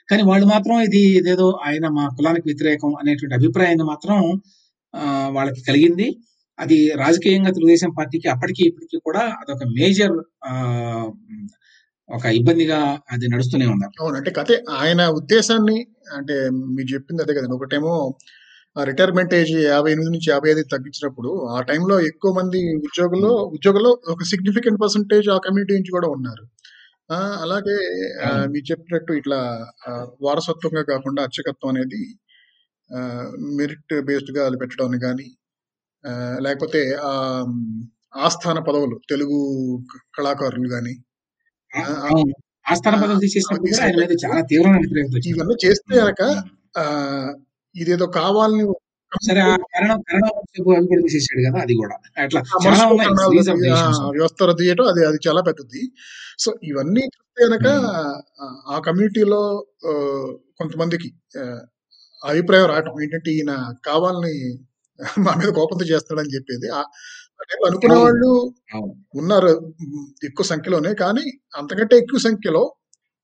కానీ వాళ్ళు మాత్రం ఇది ఇదేదో ఆయన మా కులానికి వ్యతిరేకం అనేటువంటి అభిప్రాయాన్ని మాత్రం ఆ, వాళ్ళకి కలిగింది. అది రాజకీయంగా తెలుగుదేశం పార్టీకి అప్పటికి ఇప్పటికీ కూడా అదొక మేజర్ ఒక ఇబ్బందిగా అది నడుస్తూనే ఉంది. అవును అంటే కథే ఆయన ఉద్దేశాన్ని అంటే మీరు చెప్పింది అదే కదండి. ఒకటేమో రిటైర్మెంట్ ఏజ్ యాభై ఎనిమిది నుంచి యాభై ఐదు తగ్గించినప్పుడు ఆ టైంలో ఎక్కువ మంది ఉద్యోగుల్లో ఉద్యోగుల్లో ఒక సిగ్నిఫికెంట్ పర్సంటేజ్ ఆ కమ్యూనిటీ నుంచి కూడా ఉన్నారు. అలాగే. మీరు చెప్పినట్టు ఇట్లా వారసత్వంగా కాకుండా అర్చకత్వం అనేది మెరిట్ బేస్డ్గా అది పెట్టడం కానీ లేకపోతే ఆ, ఆస్థాన పదవులు తెలుగు కళాకారులు కానీ అవును. ఆస్థాన పదవి తీసేసినప్పుడు కూడా ఆయన మీద చాలా తీవ్రమైన వ్యతిరేకత వచ్చింది ఇవన్నీ చేస్తే కనుక ఇదేదో కావాలని సరే కరణం కరణం అవి కూడా తీసేసాడు కదా అది కూడా. అట్లా. వ్యవస్థ రద్దు చేయడం అది అది చాలా పెద్దది. సో ఇవన్నీ చూస్తే కనుక. ఆ కమ్యూనిటీలో కొంతమందికి అభిప్రాయం రావటం ఏంటంటే ఈయన కావాలని మా మీద కోపంతో చేస్తాడని చెప్పేది. అనుకునే వాళ్ళు ఉన్నారు ఎక్కువ సంఖ్యలోనే కానీ అంతకంటే ఎక్కువ సంఖ్యలో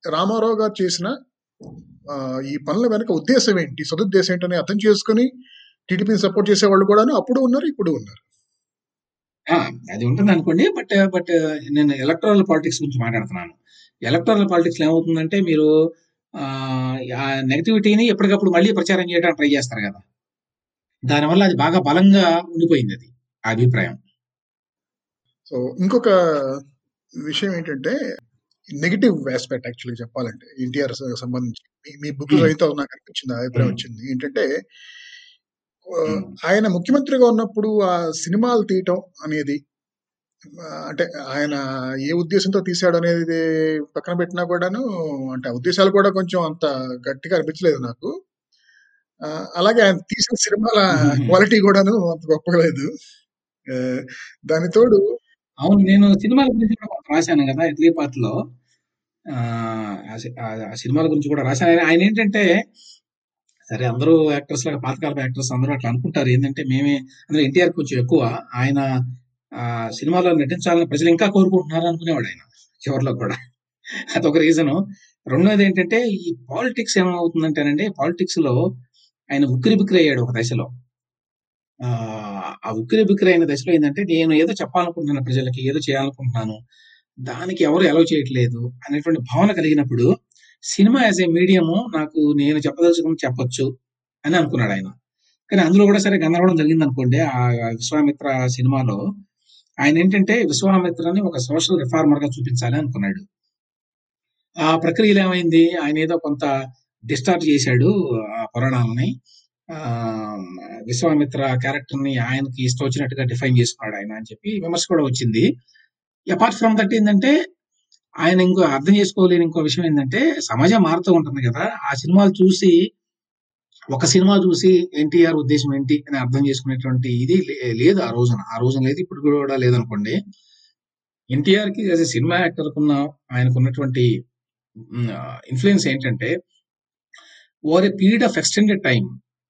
రామారావు గారు చేసిన ఈ పనుల వెనక ఉద్దేశం ఏంటి సదుద్దేశం ఏంటని అర్థం చేసుకుని టీడీపీని సపోర్ట్ చేసే వాళ్ళు కూడా అప్పుడు ఉన్నారు ఇప్పుడు ఉన్నారు. అది ఉంటుంది అనుకోండి బట్ బట్ నేను ఎలక్టరల్ పాలిటిక్స్ గురించి మాట్లాడుతున్నాను. ఎలక్టరల్ పాలిటిక్స్ ఏమవుతుందంటే మీరు ఆ నెగటివిటీని ఎప్పటికప్పుడు మళ్ళీ ప్రచారం చేయడానికి ట్రై చేస్తారు కదా. దానివల్ల అది బాగా బలంగా ఉండిపోయింది అది ఆ అభిప్రాయం సో ఇంకొక విషయం ఏంటంటే నెగటివ్ ఆస్పెక్ట్ యాక్చువల్‌గా చెప్పాలంటే ఎన్టీఆర్ సంబంధించి. మీ బుక్ హ్మ్. చదివితే నాకు అనిపించింది. అభిప్రాయం హ్మ్. వచ్చింది. ఏంటంటే హ్మ్. ఆయన ముఖ్యమంత్రిగా ఉన్నప్పుడు ఆ సినిమాలు తీయటం అనేది అంటే ఆయన ఏ ఉద్దేశంతో తీశాడనేది పక్కన పెట్టినా కూడాను అంటే ఆ ఉద్దేశాలు కూడా కొంచెం అంత గట్టిగా అనిపించలేదు నాకు. అలాగే ఆయన తీసిన సినిమాల. క్వాలిటీ కూడాను అంత గొప్పగా లేదు. దానికి తోడు అవును. నేను సినిమాల గురించి కూడా రాశాను గదా! 'ఇడ్లీ పార్ట్‌లో'. ఆహ్, ఆ సినిమాల గురించి కూడా రాశాను. ఆయన ఆయనేంటంటే సరే అందరూ యాక్టర్స్ లాగా పాతకాలపు యాక్టర్స్ అందరూ అట్లా అనుకుంటారు. ఏందంటే మేమే అందులో ఎన్టీఆర్ కొంచెం ఎక్కువ. ఆయన సినిమాలో నటించాలని ప్రజలు ఇంకా కోరుకుంటున్నారు అనుకునేవాడాయన. చివర్లో కూడా. అదొక రీజను. రెండోదేంటంటే ఈ పాలిటిక్స్ ఏమవుతుందంటేనండి పాలిటిక్స్‌లో ఆయన ఉక్కిరిబిక్కిరయ్యాడు ఒక దశలో. ఆ ఉక్కిరి బిక్కిరి అయిన దశలో ఏంటంటే నేను ఏదో చెప్పాలనుకుంటున్నాను ప్రజలకి, ఏదో చేయాలనుకుంటున్నాను. దానికి ఎవరు అలౌ చేయట్లేదు అనేటువంటి భావన కలిగినప్పుడు సినిమా యాస్ ఎ మీడియము నాకు నేను చెప్పదలుచుకుని చెప్పొచ్చు అని అనుకున్నాడు ఆయన కానీ అందులో కూడా సరే గందరగోళం జరిగింది అనుకోండి ఆ 'విశ్వామిత్ర' సినిమాలో ఆయన ఏంటంటే విశ్వామిత్రని ఒక సోషల్ రిఫార్మర్‌గా చూపించాలి అనుకున్నాడు. ఆ ప్రక్రియలో ఏమైంది? ఆయన ఏదో కొంత డిస్టార్ట్ చేశాడు ఆ పురాణాలని. విశ్వామిత్ర విశ్వామిత్ర క్యారెక్టర్‌ని ఆయనకి ఇష్టం వచ్చినట్టుగా డిఫైన్ చేసుకున్నాడు ఆయన అని చెప్పి విమర్శ కూడా వచ్చింది. అపార్ట్ ఫ్రమ్ దట్ ఏంటంటే ఆయన ఇంకో అర్థం చేసుకోలేని ఇంకో విషయం ఏంటంటే సమాజం మారుతూ ఉంటుంది కదా ఆ సినిమాలు చూసి ఒక సినిమా చూసి ఎన్టీఆర్ ఉద్దేశం ఏంటి అని అర్థం చేసుకునేటువంటి ఇది లే లేదు ఆ రోజున. ఆ రోజున లేదు. ఇప్పుడు కూడా లేదనుకోండి. ఎన్టీఆర్‌కి కి ఎ సినిమా యాక్టర్‌కున్న ఆయనకున్నటువంటి ఆయనకు ఉన్నటువంటి ఇన్‌ఫ్లూయెన్స్ ఏంటంటే over a period of extended time.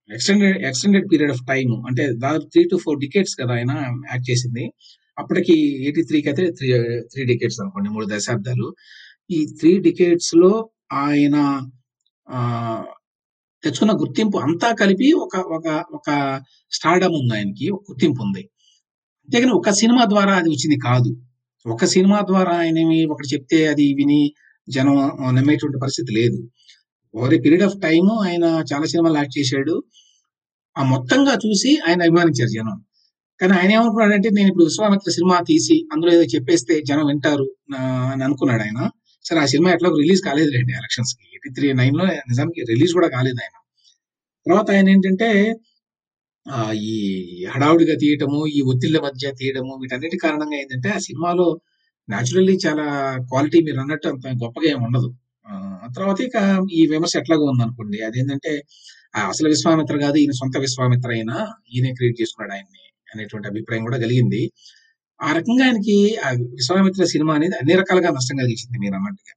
Extended extended period of time అంటే దాదాపు 3-4 డికేడ్స్ కదా! ఆయన యాక్ట్ చేసింది. అప్పటికి 83కి అయితే త్రీ త్రీ డికేట్స్ అనుకోండి. మూడు దశాబ్దాలు. ఈ త్రీ డికేట్స్లో ఆయన తెచ్చుకున్న గుర్తింపు అంతా కలిపి ఒక ఒక ఒక స్టార్డమ్ ఉంది ఆయనకి. ఒక గుర్తింపు ఉంది. అంతేగాని ఒక సినిమా ద్వారా అది వచ్చింది కాదు. ఒక సినిమా ద్వారా ఆయనేమి ఒకటి చెప్తే అది విని జనం నమ్మేటువంటి పరిస్థితి లేదు. Over a period of time ఆయన చాలా సినిమాలు యాక్ట్ చేశాడు. ఆ మొత్తంగా చూసి ఆయన అభిమానించారు జనం. కానీ ఆయన ఏమనుకున్నాడంటే నేను ఇప్పుడు 'విశ్వామిత్ర' సినిమా తీసి అందులో ఏదో చెప్పేస్తే జనం వింటారు అని అనుకున్నాడు ఆయన. సరే ఆ సినిమా ఎట్లా రిలీజ్ కాలేదులేండి ఎలక్షన్స్ ఎయిట్ త్రీ నైన్లో నిజానికి రిలీజ్ కూడా కాలేదు ఆయన. తర్వాత ఆయన ఏంటంటే ఈ హడావుడిగా తీయటము, ఈ ఒత్తిళ్ళ మధ్య తీయడము వీటన్నిటి కారణంగా ఏంటంటే ఆ సినిమాలో న్యాచురల్లీ చాలా క్వాలిటీ మీరు అన్నట్టు అంత గొప్పగా ఏమి ఉండదు. తర్వాత ఇక ఈ విమర్శ ఎట్లాగో ఉందనుకోండి. అదేంటంటే అసలు విశ్వామిత్ర కాదు ఈయన సొంత విశ్వామిత్ర అయిన ఈయనే క్రియేట్ చేసుకున్నాడు ఆయన్ని అనేటువంటి అభిప్రాయం కూడా కలిగింది. ఆ రకంగా ఆయనకి ఆ 'విశ్వామిత్ర' సినిమా అనేది అన్ని రకాలుగా నష్టం కలిగించింది మీరన్నట్టుగా.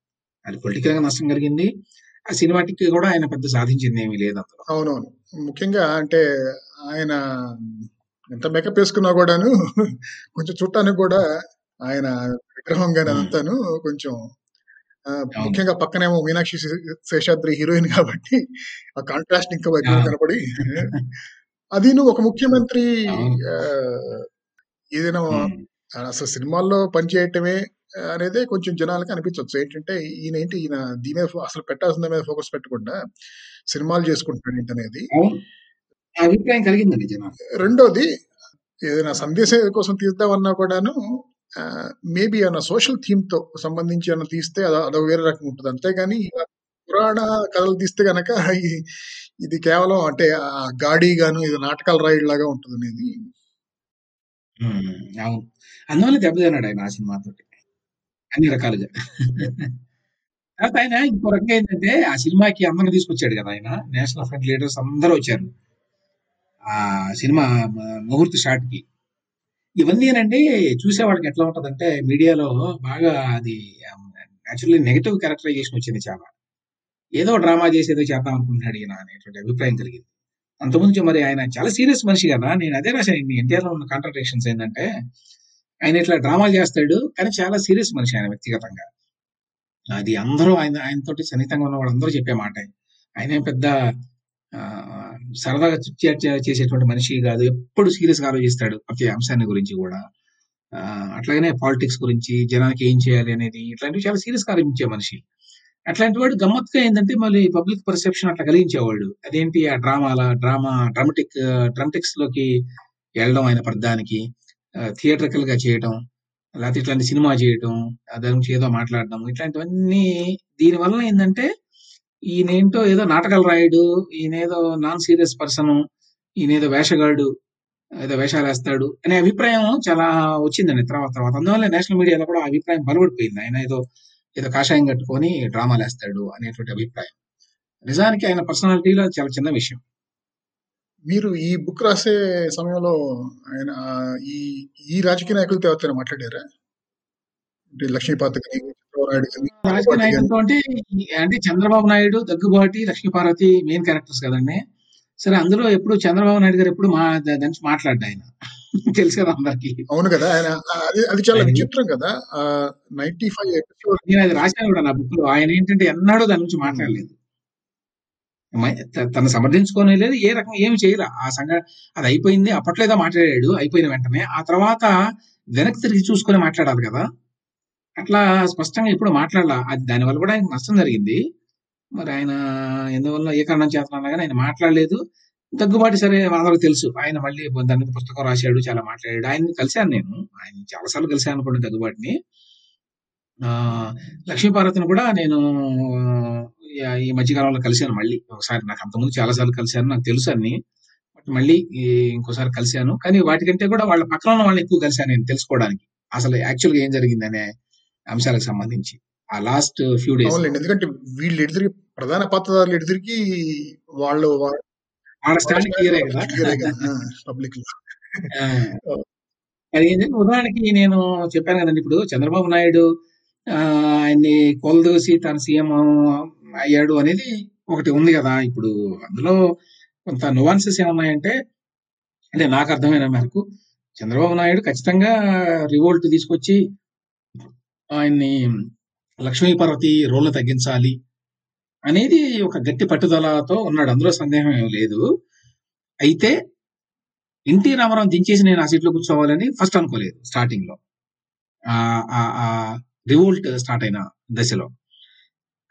అది పొలిటికల్‌గా నష్టం కలిగింది. ఆ సినిమాటిక్ కూడా ఆయన పెద్ద సాధించిందేమీ లేదు అందులో. అవునవును. ముఖ్యంగా అంటే ఆయన ఎంత మేకప్ ఏసుకున్నా కూడాను కొంచెం చూడటానికి కూడా ఆయన విగ్రహం గాని హ్మ్. అదంతాను కొంచెం. ముఖ్యంగా పక్కనేమో మీనాక్షి శేషాద్రి హీరోయిన్ కాబట్టి ఆ కాంట్రాస్ట్ ఇంకా! ఎక్కువ కనపడి అదీను ఒక ముఖ్యమంత్రి ఏదైనా. అసలు సినిమాల్లో పనిచేయటమే అనేదే కొంచెం జనాలకి అనిపించొచ్చు. ఏంటంటే ఈయనేంటి ఈయన దీని మీద అసలు పెట్టాల్సిన మీద ఫోకస్ పెట్టకుండా సినిమాలు చేసుకుంటున్నాడేంటనేది. అవును. ఆ అభిప్రాయం కలిగిందండి జనానికి. రెండోది ఏదైనా సందేశం కోసం తీద్దామన్నా కూడాను మేబీ ఏమన్నా సోషల్ థీమ్‌తో సంబంధించి ఏమైనా తీస్తే అదో అదో వేరే రకం ఉంటుంది అంతేగాని పురాణ కథలు తీస్తే కనుక ఇది కేవలం అంటే ఆహ్, గాడిగాను ఇది నాటకాల రాయుడులాగా ఉంటుంది అనేది అవును. అందువల్ల దెబ్బతిన్నాడు ఆయన ఆ సినిమాతో అన్ని రకాలుగా. తర్వాత ఆయన ఇంకో రకంగా ఏంటంటే ఆ సినిమాకి అందరిని తీసుకొచ్చాడు కదా! ఆయన. నేషనల్ ఫ్రంట్ లీడర్స్ అందరూ వచ్చారు. ఆ సినిమా ముహూర్త ముహూర్త షాట్‌కి. ఇవన్నీనండి చూసేవాడికి ఎట్లా ఉంటదంటే మీడియాలో బాగా అది యాక్చువల్లీ నెగటివ్ క్యారెక్టరైజేషన్ వచ్చింది చాలా. ఏదో డ్రామా చేసి ఏదో చేద్దాం అనుకుంటున్నాడు ఈయన అనేటువంటి అభిప్రాయం కలిగింది. అంతకుముందు మరి ఆయన చాలా సీరియస్ మనిషి కదా! నేను అదే రాశాను ఇన్ని ఎన్టీఆర్‌లో ఉన్న కాంట్రడిక్షన్స్ ఏంటంటే ఆయన ఇట్లా డ్రామా చేస్తాడు. కానీ చాలా సీరియస్ మనిషి ఆయన వ్యక్తిగతంగా. అది అందరూ ఆయన ఆయనతోటి సన్నిహితంగా ఉన్న వాళ్ళందరూ చెప్పే మాట ఆయన పెద్ద సరదాగా చిట్ చేసేటువంటి మనిషి కాదు ఎప్పుడు సీరియస్‌గా ఆలోచిస్తాడు ప్రతి అంశాన్ని గురించి కూడా అట్లాగనే పాలిటిక్స్ గురించి, జనానికి ఏం చేయాలి అనేది ఇట్లాంటివి చాలా సీరియస్‌గా ఆలోచించే మనిషి. అట్లాంటి వాడు గమ్మత్తుగా ఏంటంటే మళ్ళీ పబ్లిక్ పర్సెప్షన్ అట్లా కలిగించేవాడు. అదేంటి ఆ డ్రామాల డ్రామా డ్రామటిక్ డ్రామటిక్స్లోకి వెళ్ళడం ఆయన ప్రతిదానికి. థియేటర్కల్గా చేయటం. లేకపోతే ఇట్లాంటి సినిమా చేయటం ఆ దాని గురించి ఏదో మాట్లాడడం ఇట్లాంటివన్నీ దీని వలన ఏంటంటే ఈయనేంటో ఏదో నాటకాలు రాయడు ఈయనేదో నాన్ సీరియస్ పర్సన్ ఈయనేదో వేషగాడు ఏదో వేషాలు వేస్తాడు అనే అభిప్రాయం చాలా వచ్చిందండి తర్వాత తర్వాత. అందువల్ల నేషనల్ మీడియాలో కూడా ఆ అభిప్రాయం బలపడిపోయింది. ఆయన ఏదో ఏదో కాషాయం కట్టుకొని డ్రామాలు వేస్తాడు అనేటువంటి అభిప్రాయం. నిజానికి ఆయన పర్సనాలిటీలో చాలా చిన్న విషయం. మీరు ఈ బుక్ రాసే సమయంలో ఆయన ఈ ఈ రాజకీయ నాయకులతో ఎవరితో మాట్లాడారా? అంటే లక్ష్మీపాత కానీ రాజకీయ అంటే చంద్రబాబు నాయుడు దగ్గుబాటి లక్ష్మీపార్వతి మెయిన్ క్యారెక్టర్స్ కదండి. సరే అందులో ఎప్పుడు చంద్రబాబు నాయుడు గారు ఎప్పుడు మా దాని నుంచి మాట్లాడ్డా ఆయన? తెలుసు కదా అందరికి. అవును కదా ఆయన అది అది చాలా విచిత్రం కదా. నైన్టీ ఫైవ్ ఎపిసోడ్ నేను అది రాశాను కూడా నా బుక్లో ఆయన ఏంటంటే ఎన్నాడో దాని నుంచి మాట్లాడలేదు. తను సమర్థించుకోనే లేదు ఏ రకం ఏమి చేయలే. ఆ సంఘ అది అయిపోయింది అప్పట్లో ఏదో మాట్లాడాడు అయిపోయిన వెంటనే. ఆ తర్వాత వెనక్కి తిరిగి చూసుకొని మాట్లాడాలి కదా. అట్లా స్పష్టంగా ఇప్పుడు మాట్లాడాల. అది దానివల్ల కూడా ఆయనకు నష్టం జరిగింది. మరి ఆయన ఎందువల్ల ఏ కారణం చేస్తున్నా కానీ ఆయన మాట్లాడలేదు. దగ్గుబాటి సరే వాళ్ళకి తెలుసు. ఆయన మళ్ళీ దాని మీద పుస్తకం రాశాడు చాలా మాట్లాడాడు. ఆయన కలిశాను నేను. ఆయన చాలాసార్లు కలిశాను అనుకోండి దగ్గుబాటిని లక్ష్మీపార్వతిని కూడా నేను ఈ మధ్యకాలంలో కలిశాను మళ్ళీ. ఒకసారి నాకు అంతకుముందు చాలా సార్లు కలిశాను నాకు తెలుసు అన్ని. బట్ మళ్ళీ ఇంకోసారి కలిశాను. కానీ వాటికంటే కూడా వాళ్ళ పక్కన ఉన్న వాళ్ళని ఎక్కువ కలిశాను నేను తెలుసుకోవడానికి. అసలు యాక్చువల్గా ఏం జరిగిందనే అంశాలకు సంబంధించి. ఆ లాస్ట్ ఫ్యూ డేస్ ఎందుకంటే వీళ్ళు ఎదురికి ప్రధాన పాత్రధారులు ఎదురికి వాళ్ళు వాళ్ళ స్టాండ్ క్లియరే కదా? క్లియరే కదా? పబ్లిక్ అది ఏంటంటే ఉదాహరణకి నేను చెప్పాను కదండి ఇప్పుడు చంద్రబాబు నాయుడు ఆయన్ని కొలదోసి తన సీఎం అయ్యాడు అనేది ఒకటి ఉంది కదా ఇప్పుడు. అందులో కొంత నువాన్సెస్ ఏమున్నాయంటే అంటే నాకు అర్థమైన మేరకు చంద్రబాబు నాయుడు ఖచ్చితంగా రివోల్ట్ తీసుకొచ్చి ఆయన్ని లక్ష్మీపార్వతి రోల్ తగ్గించాలి అనేది ఒక గట్టి పట్టుదలతో ఉన్నాడు. అందులో సందేహం ఏం లేదు. అయితే ఎన్టీ రామారావు దించేసి నేను ఆ సీట్లో కూర్చోవాలని ఫస్ట్ అనుకోలేదు స్టార్టింగ్లో. ఆ రివోల్ట్ స్టార్ట్ అయిన దశలో.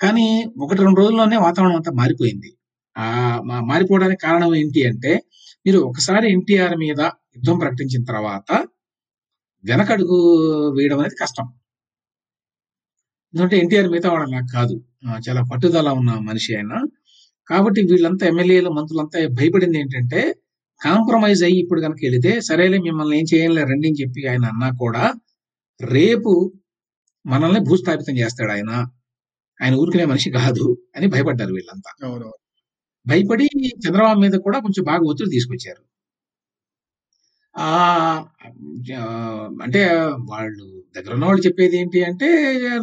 కానీ ఒకటి రెండు రోజుల్లోనే వాతావరణం అంతా మారిపోయింది. ఆ మా- మారిపోవడానికి కారణం ఏంటి అంటే మీరు ఒకసారి ఎన్టీఆర్ మీద యుద్ధం ప్రకటించిన తర్వాత వెనకడుగు వేయడం అనేది కష్టం. ఎందుకంటే ఎన్టీఆర్ మిగతా వాడు అలా కాదు. చాలా పట్టుదల ఉన్న మనిషి ఆయన. కాబట్టి వీళ్ళంతా ఎమ్మెల్యేలు మంత్రులంతా భయపడింది ఏంటంటే కాంప్రమైజ్ అయ్యి ఇప్పుడు కనుక వెళితే సరేలే మిమ్మల్ని ఏం చేయాలి రండి అని చెప్పి ఆయన అన్నా కూడా రేపు మనల్ని భూస్థాపితం చేస్తాడు ఆయన. ఆయన ఊరుకునే మనిషి కాదు అని భయపడ్డారు వీళ్ళంతా. భయపడి చంద్రబాబు మీద కూడా కొంచెం బాగా ఒత్తిడి తీసుకొచ్చారు. ఆ, అంటే వాళ్ళు దగ్గర ఉన్న వాళ్ళు చెప్పేది ఏంటి అంటే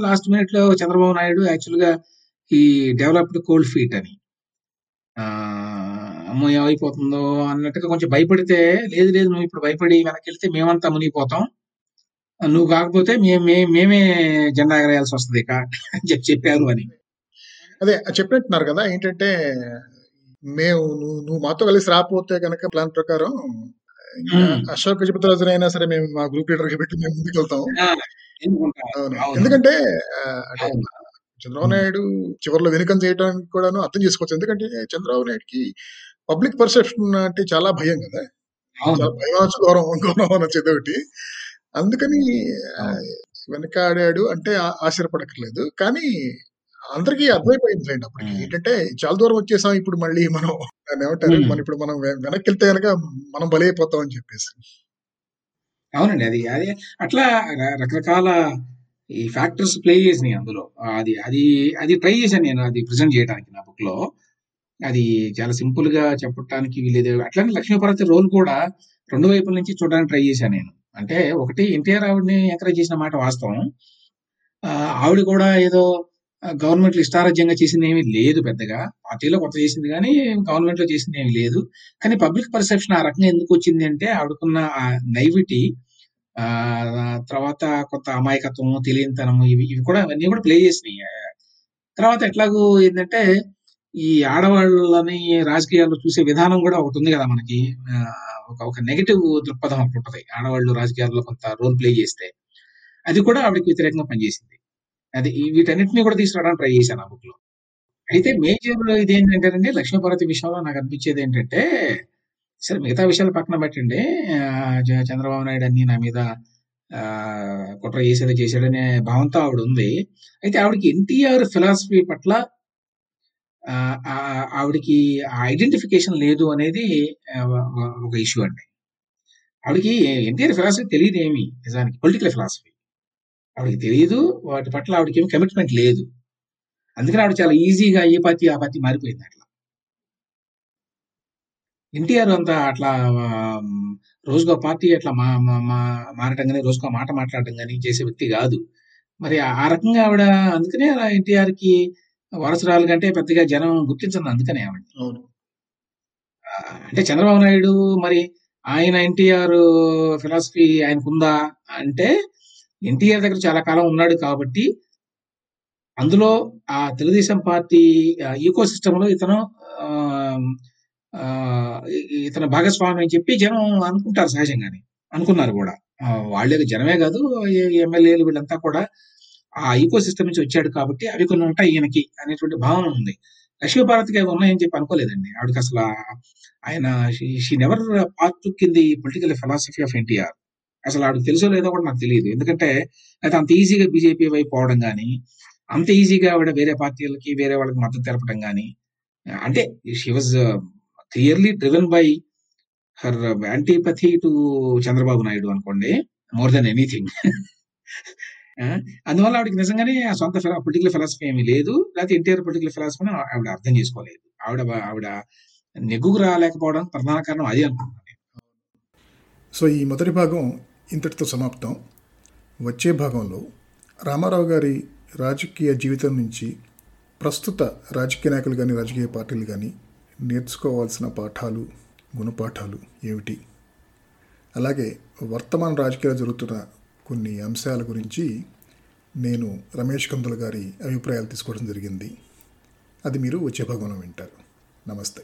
లాస్ట్ మినిట్లో చంద్రబాబు నాయుడు యాక్చువల్గా ఈ డెవలప్డ్ కోల్డ్ ఫీట్ అని. అమ్మో ఏమైపోతుందో అన్నట్టుగా కొంచెం భయపడితే లేదు లేదు నువ్వు ఇప్పుడు భయపడి వెనక్కి వెళ్తే మేమంతా మునిగిపోతాం. నువ్వు కాకపోతే మేమే మేమే జెండా ఎగరేయాల్సి వస్తుంది ఇక అని చెప్పి చెప్పారు అని. అదే చెప్పినట్టున్నారు కదా ఏంటంటే మేము నువ్వు నువ్వు మాతో కలిసి రాకపోతే కనుక ప్లాన్ ప్రకారం అశోక్ గజపతిరాజునైనా సరే మేము మా గ్రూప్ లీడర్గా పెట్టి మేము ముందుకు వెళ్తాం. ఎందుకంటే అంటే. చంద్రబాబు నాయుడు చివరిలో వెనుకం చేయడానికి కూడాను అర్థం చేసుకోవచ్చు. ఎందుకంటే చంద్రబాబు నాయుడుకి పబ్లిక్ పర్సెప్షన్ అంటే చాలా భయం కదా. భయం గౌరవం గౌరవం అనొచ్చు ఏదో ఒకటి. అందుకని. వెనకాడాడు అంటే ఆశ్చర్యపడక్కర్లేదు. కానీ అందరికీ అర్థమైపోయింది లేండి అప్పటికి. ఏంటంటే చాలా దూరం వచ్చేసాం ఇప్పుడు మళ్ళీ మనం ఏమంటారు. మనం ఇప్పుడు మనం వెనక్కి వెళ్తే కనుక మనం బలైపోతాం అని చెప్పేసి. అవునండి అది అది అట్లా రకరకాల ఈ ఫ్యాక్టర్స్ ప్లే చేసినాయి అందులో. అది అది అది ట్రై చేశాను నేను అది ప్రజెంట్ చేయడానికి నా బుక్లో. అది చాలా సింపుల్గా చెప్పడానికి వీలేదు. అట్లానే లక్ష్మీపార్వతి రోల్ కూడా రెండు వైపుల నుంచి చూడడానికి ట్రై చేశాను నేను. అంటే ఒకటి ఎన్టీఆర్ ఆవిడని ఎంకరేజ్ చేసిన మాట వాస్తవం. ఆవిడ కూడా ఏదో గవర్నమెంట్ ఇష్టారాజ్యంగా చేసింది ఏమీ లేదు పెద్దగా. పార్టీలో కొత్త చేసింది కానీ గవర్నమెంట్లో చేసింది ఏమీ లేదు. కానీ పబ్లిక్ పర్సెప్షన్ ఆ రకంగా ఎందుకు వచ్చింది అంటే ఆవిడకున్న ఆ నైవిటీ ఆ తర్వాత కొత్త అమాయకత్వము తెలియనితనము ఇవి ఇవి కూడా అవన్నీ కూడా ప్లే చేసినాయి. తర్వాత ఎట్లాగూ ఏంటంటే ఈ ఆడవాళ్ళని రాజకీయాల్లో చూసే విధానం కూడా ఒకటి ఉంది కదా మనకి. ఒక ఒక నెగటివ్ దృక్పథం ఒకటి ఉంటుంది. ఆడవాళ్ళు రాజకీయాల్లో కొంత రోల్ ప్లే చేస్తే. అది కూడా ఆవిడకి వ్యతిరేకంగా పనిచేసింది. అది వీటన్నిటిని కూడా తీసుకురావడానికి ట్రై చేశాను ఆ బుక్లో అయితే మేజర్ ఇది ఏంటంటే లక్ష్మీపార్వతి విషయంలో నాకు అనిపించేది ఏంటంటే సరే మిగతా విషయాలు పక్కన పెట్టండి. చంద్రబాబు నాయుడు అన్ని నా మీద ఆ, కుట్ర చేసేది చేశాడనే భావంతో ఆవిడ ఉంది. అయితే ఆవిడకి ఎన్టీఆర్ ఫిలాసఫీ పట్ల ఆ, ఆ, ఆవిడకి ఐడెంటిఫికేషన్ లేదు అనేది ఒక ఇష్యూ అండి. ఆవిడకి ఎన్టీఆర్ ఫిలాసఫీ తెలియదు ఏమి నిజానికి పొలిటికల్ ఫిలాసఫీ. ఆవిడకి తెలియదు వాటి పట్ల ఆవిడకి ఏమి కమిట్మెంట్ లేదు. అందుకని ఆవిడ చాలా ఈజీగా ఏ పార్టీ ఆ పార్టీ మారిపోయింది అట్లా. ఎన్టీఆర్ అంతా అట్లా రోజుకో పార్టీ అట్లా మా మారటం కానీ రోజుకో మాట మాట్లాడటం కానీ చేసే వ్యక్తి కాదు. మరి ఆ రకంగా ఆవిడ అందుకనే ఎన్టీఆర్కి వారసురాలు కంటే పెద్దగా జనం గుర్తించదు అందుకనే ఆవిడ అవును. అంటే చంద్రబాబు నాయుడు మరి ఆయన ఎన్టీఆర్ ఫిలాసఫీ ఆయనకుందా అంటే ఎన్టీఆర్ దగ్గర చాలా కాలం ఉన్నాడు కాబట్టి అందులో ఆ తెలుగుదేశం పార్టీ ఈకో సిస్టమ్లో ఇతను ఆ, ఇతను భాగస్వామి అని చెప్పి జనం అనుకుంటారు సహజంగానే. అనుకున్నారు కూడా. వాళ్ళే జనమే కాదు ఎమ్మెల్యేలు వీళ్ళంతా కూడా ఆ ఈకో సిస్టమ్ నుంచి వచ్చాడు కాబట్టి అవి కొన్ని ఉంటాయి ఈయనకి అనేటువంటి భావన ఉంది. లక్ష్మీభారత్కి అవి ఉన్నాయని చెప్పి అనుకోలేదండి. ఆవిడకి అసలు ఆయన షీ నెవర్ పార్ట్ కింది the political philosophy of NTR. అసలు ఆవిడకి తెలుసో లేదో కూడా నాకు తెలియదు. ఎందుకంటే అయితే అంత ఈజీగా బీజేపీ వైపు పోవడం కానీ అంత ఈజీగా ఆవిడ వేరే పార్టీలకి వేరే వాళ్ళకి మద్దతు తెలపడం కానీ అంటే she was clearly driven by her antipathy to Chandrababu Naidu అనుకోండి మోర్ దెన్ ఎనీథింగ్ అందువల్ల ఆవిడకి నిజంగానే ఆ సొంత పొలిటికల్ ఫిలాసఫీ ఏమీ లేదు లేకపోతే ఎన్టీఆర్ పొలిటికల్ ఫిలాసఫీని ఆవిడ అర్థం చేసుకోలేదు. ఆవిడ ఆవిడ నెగ్గుకు రాలేకపోవడం ప్రధాన కారణం అది అనుకుంటున్నాను సో ఈ మొదటి భాగం ఇంతటితో సమాప్తం. వచ్చే భాగంలో రామారావు గారి రాజకీయ జీవితం నుంచి ప్రస్తుత రాజకీయ నాయకులు కానీ రాజకీయ పార్టీలు కానీ నేర్చుకోవాల్సిన పాఠాలు గుణపాఠాలు ఏమిటి? అలాగే వర్తమాన రాజకీయాలు జరుగుతున్న కొన్ని అంశాల గురించి నేను రమేష్ కందుల గారి అభిప్రాయాలు తీసుకోవడం జరిగింది. అది మీరు వచ్చే భాగంలో వింటారు. నమస్తే.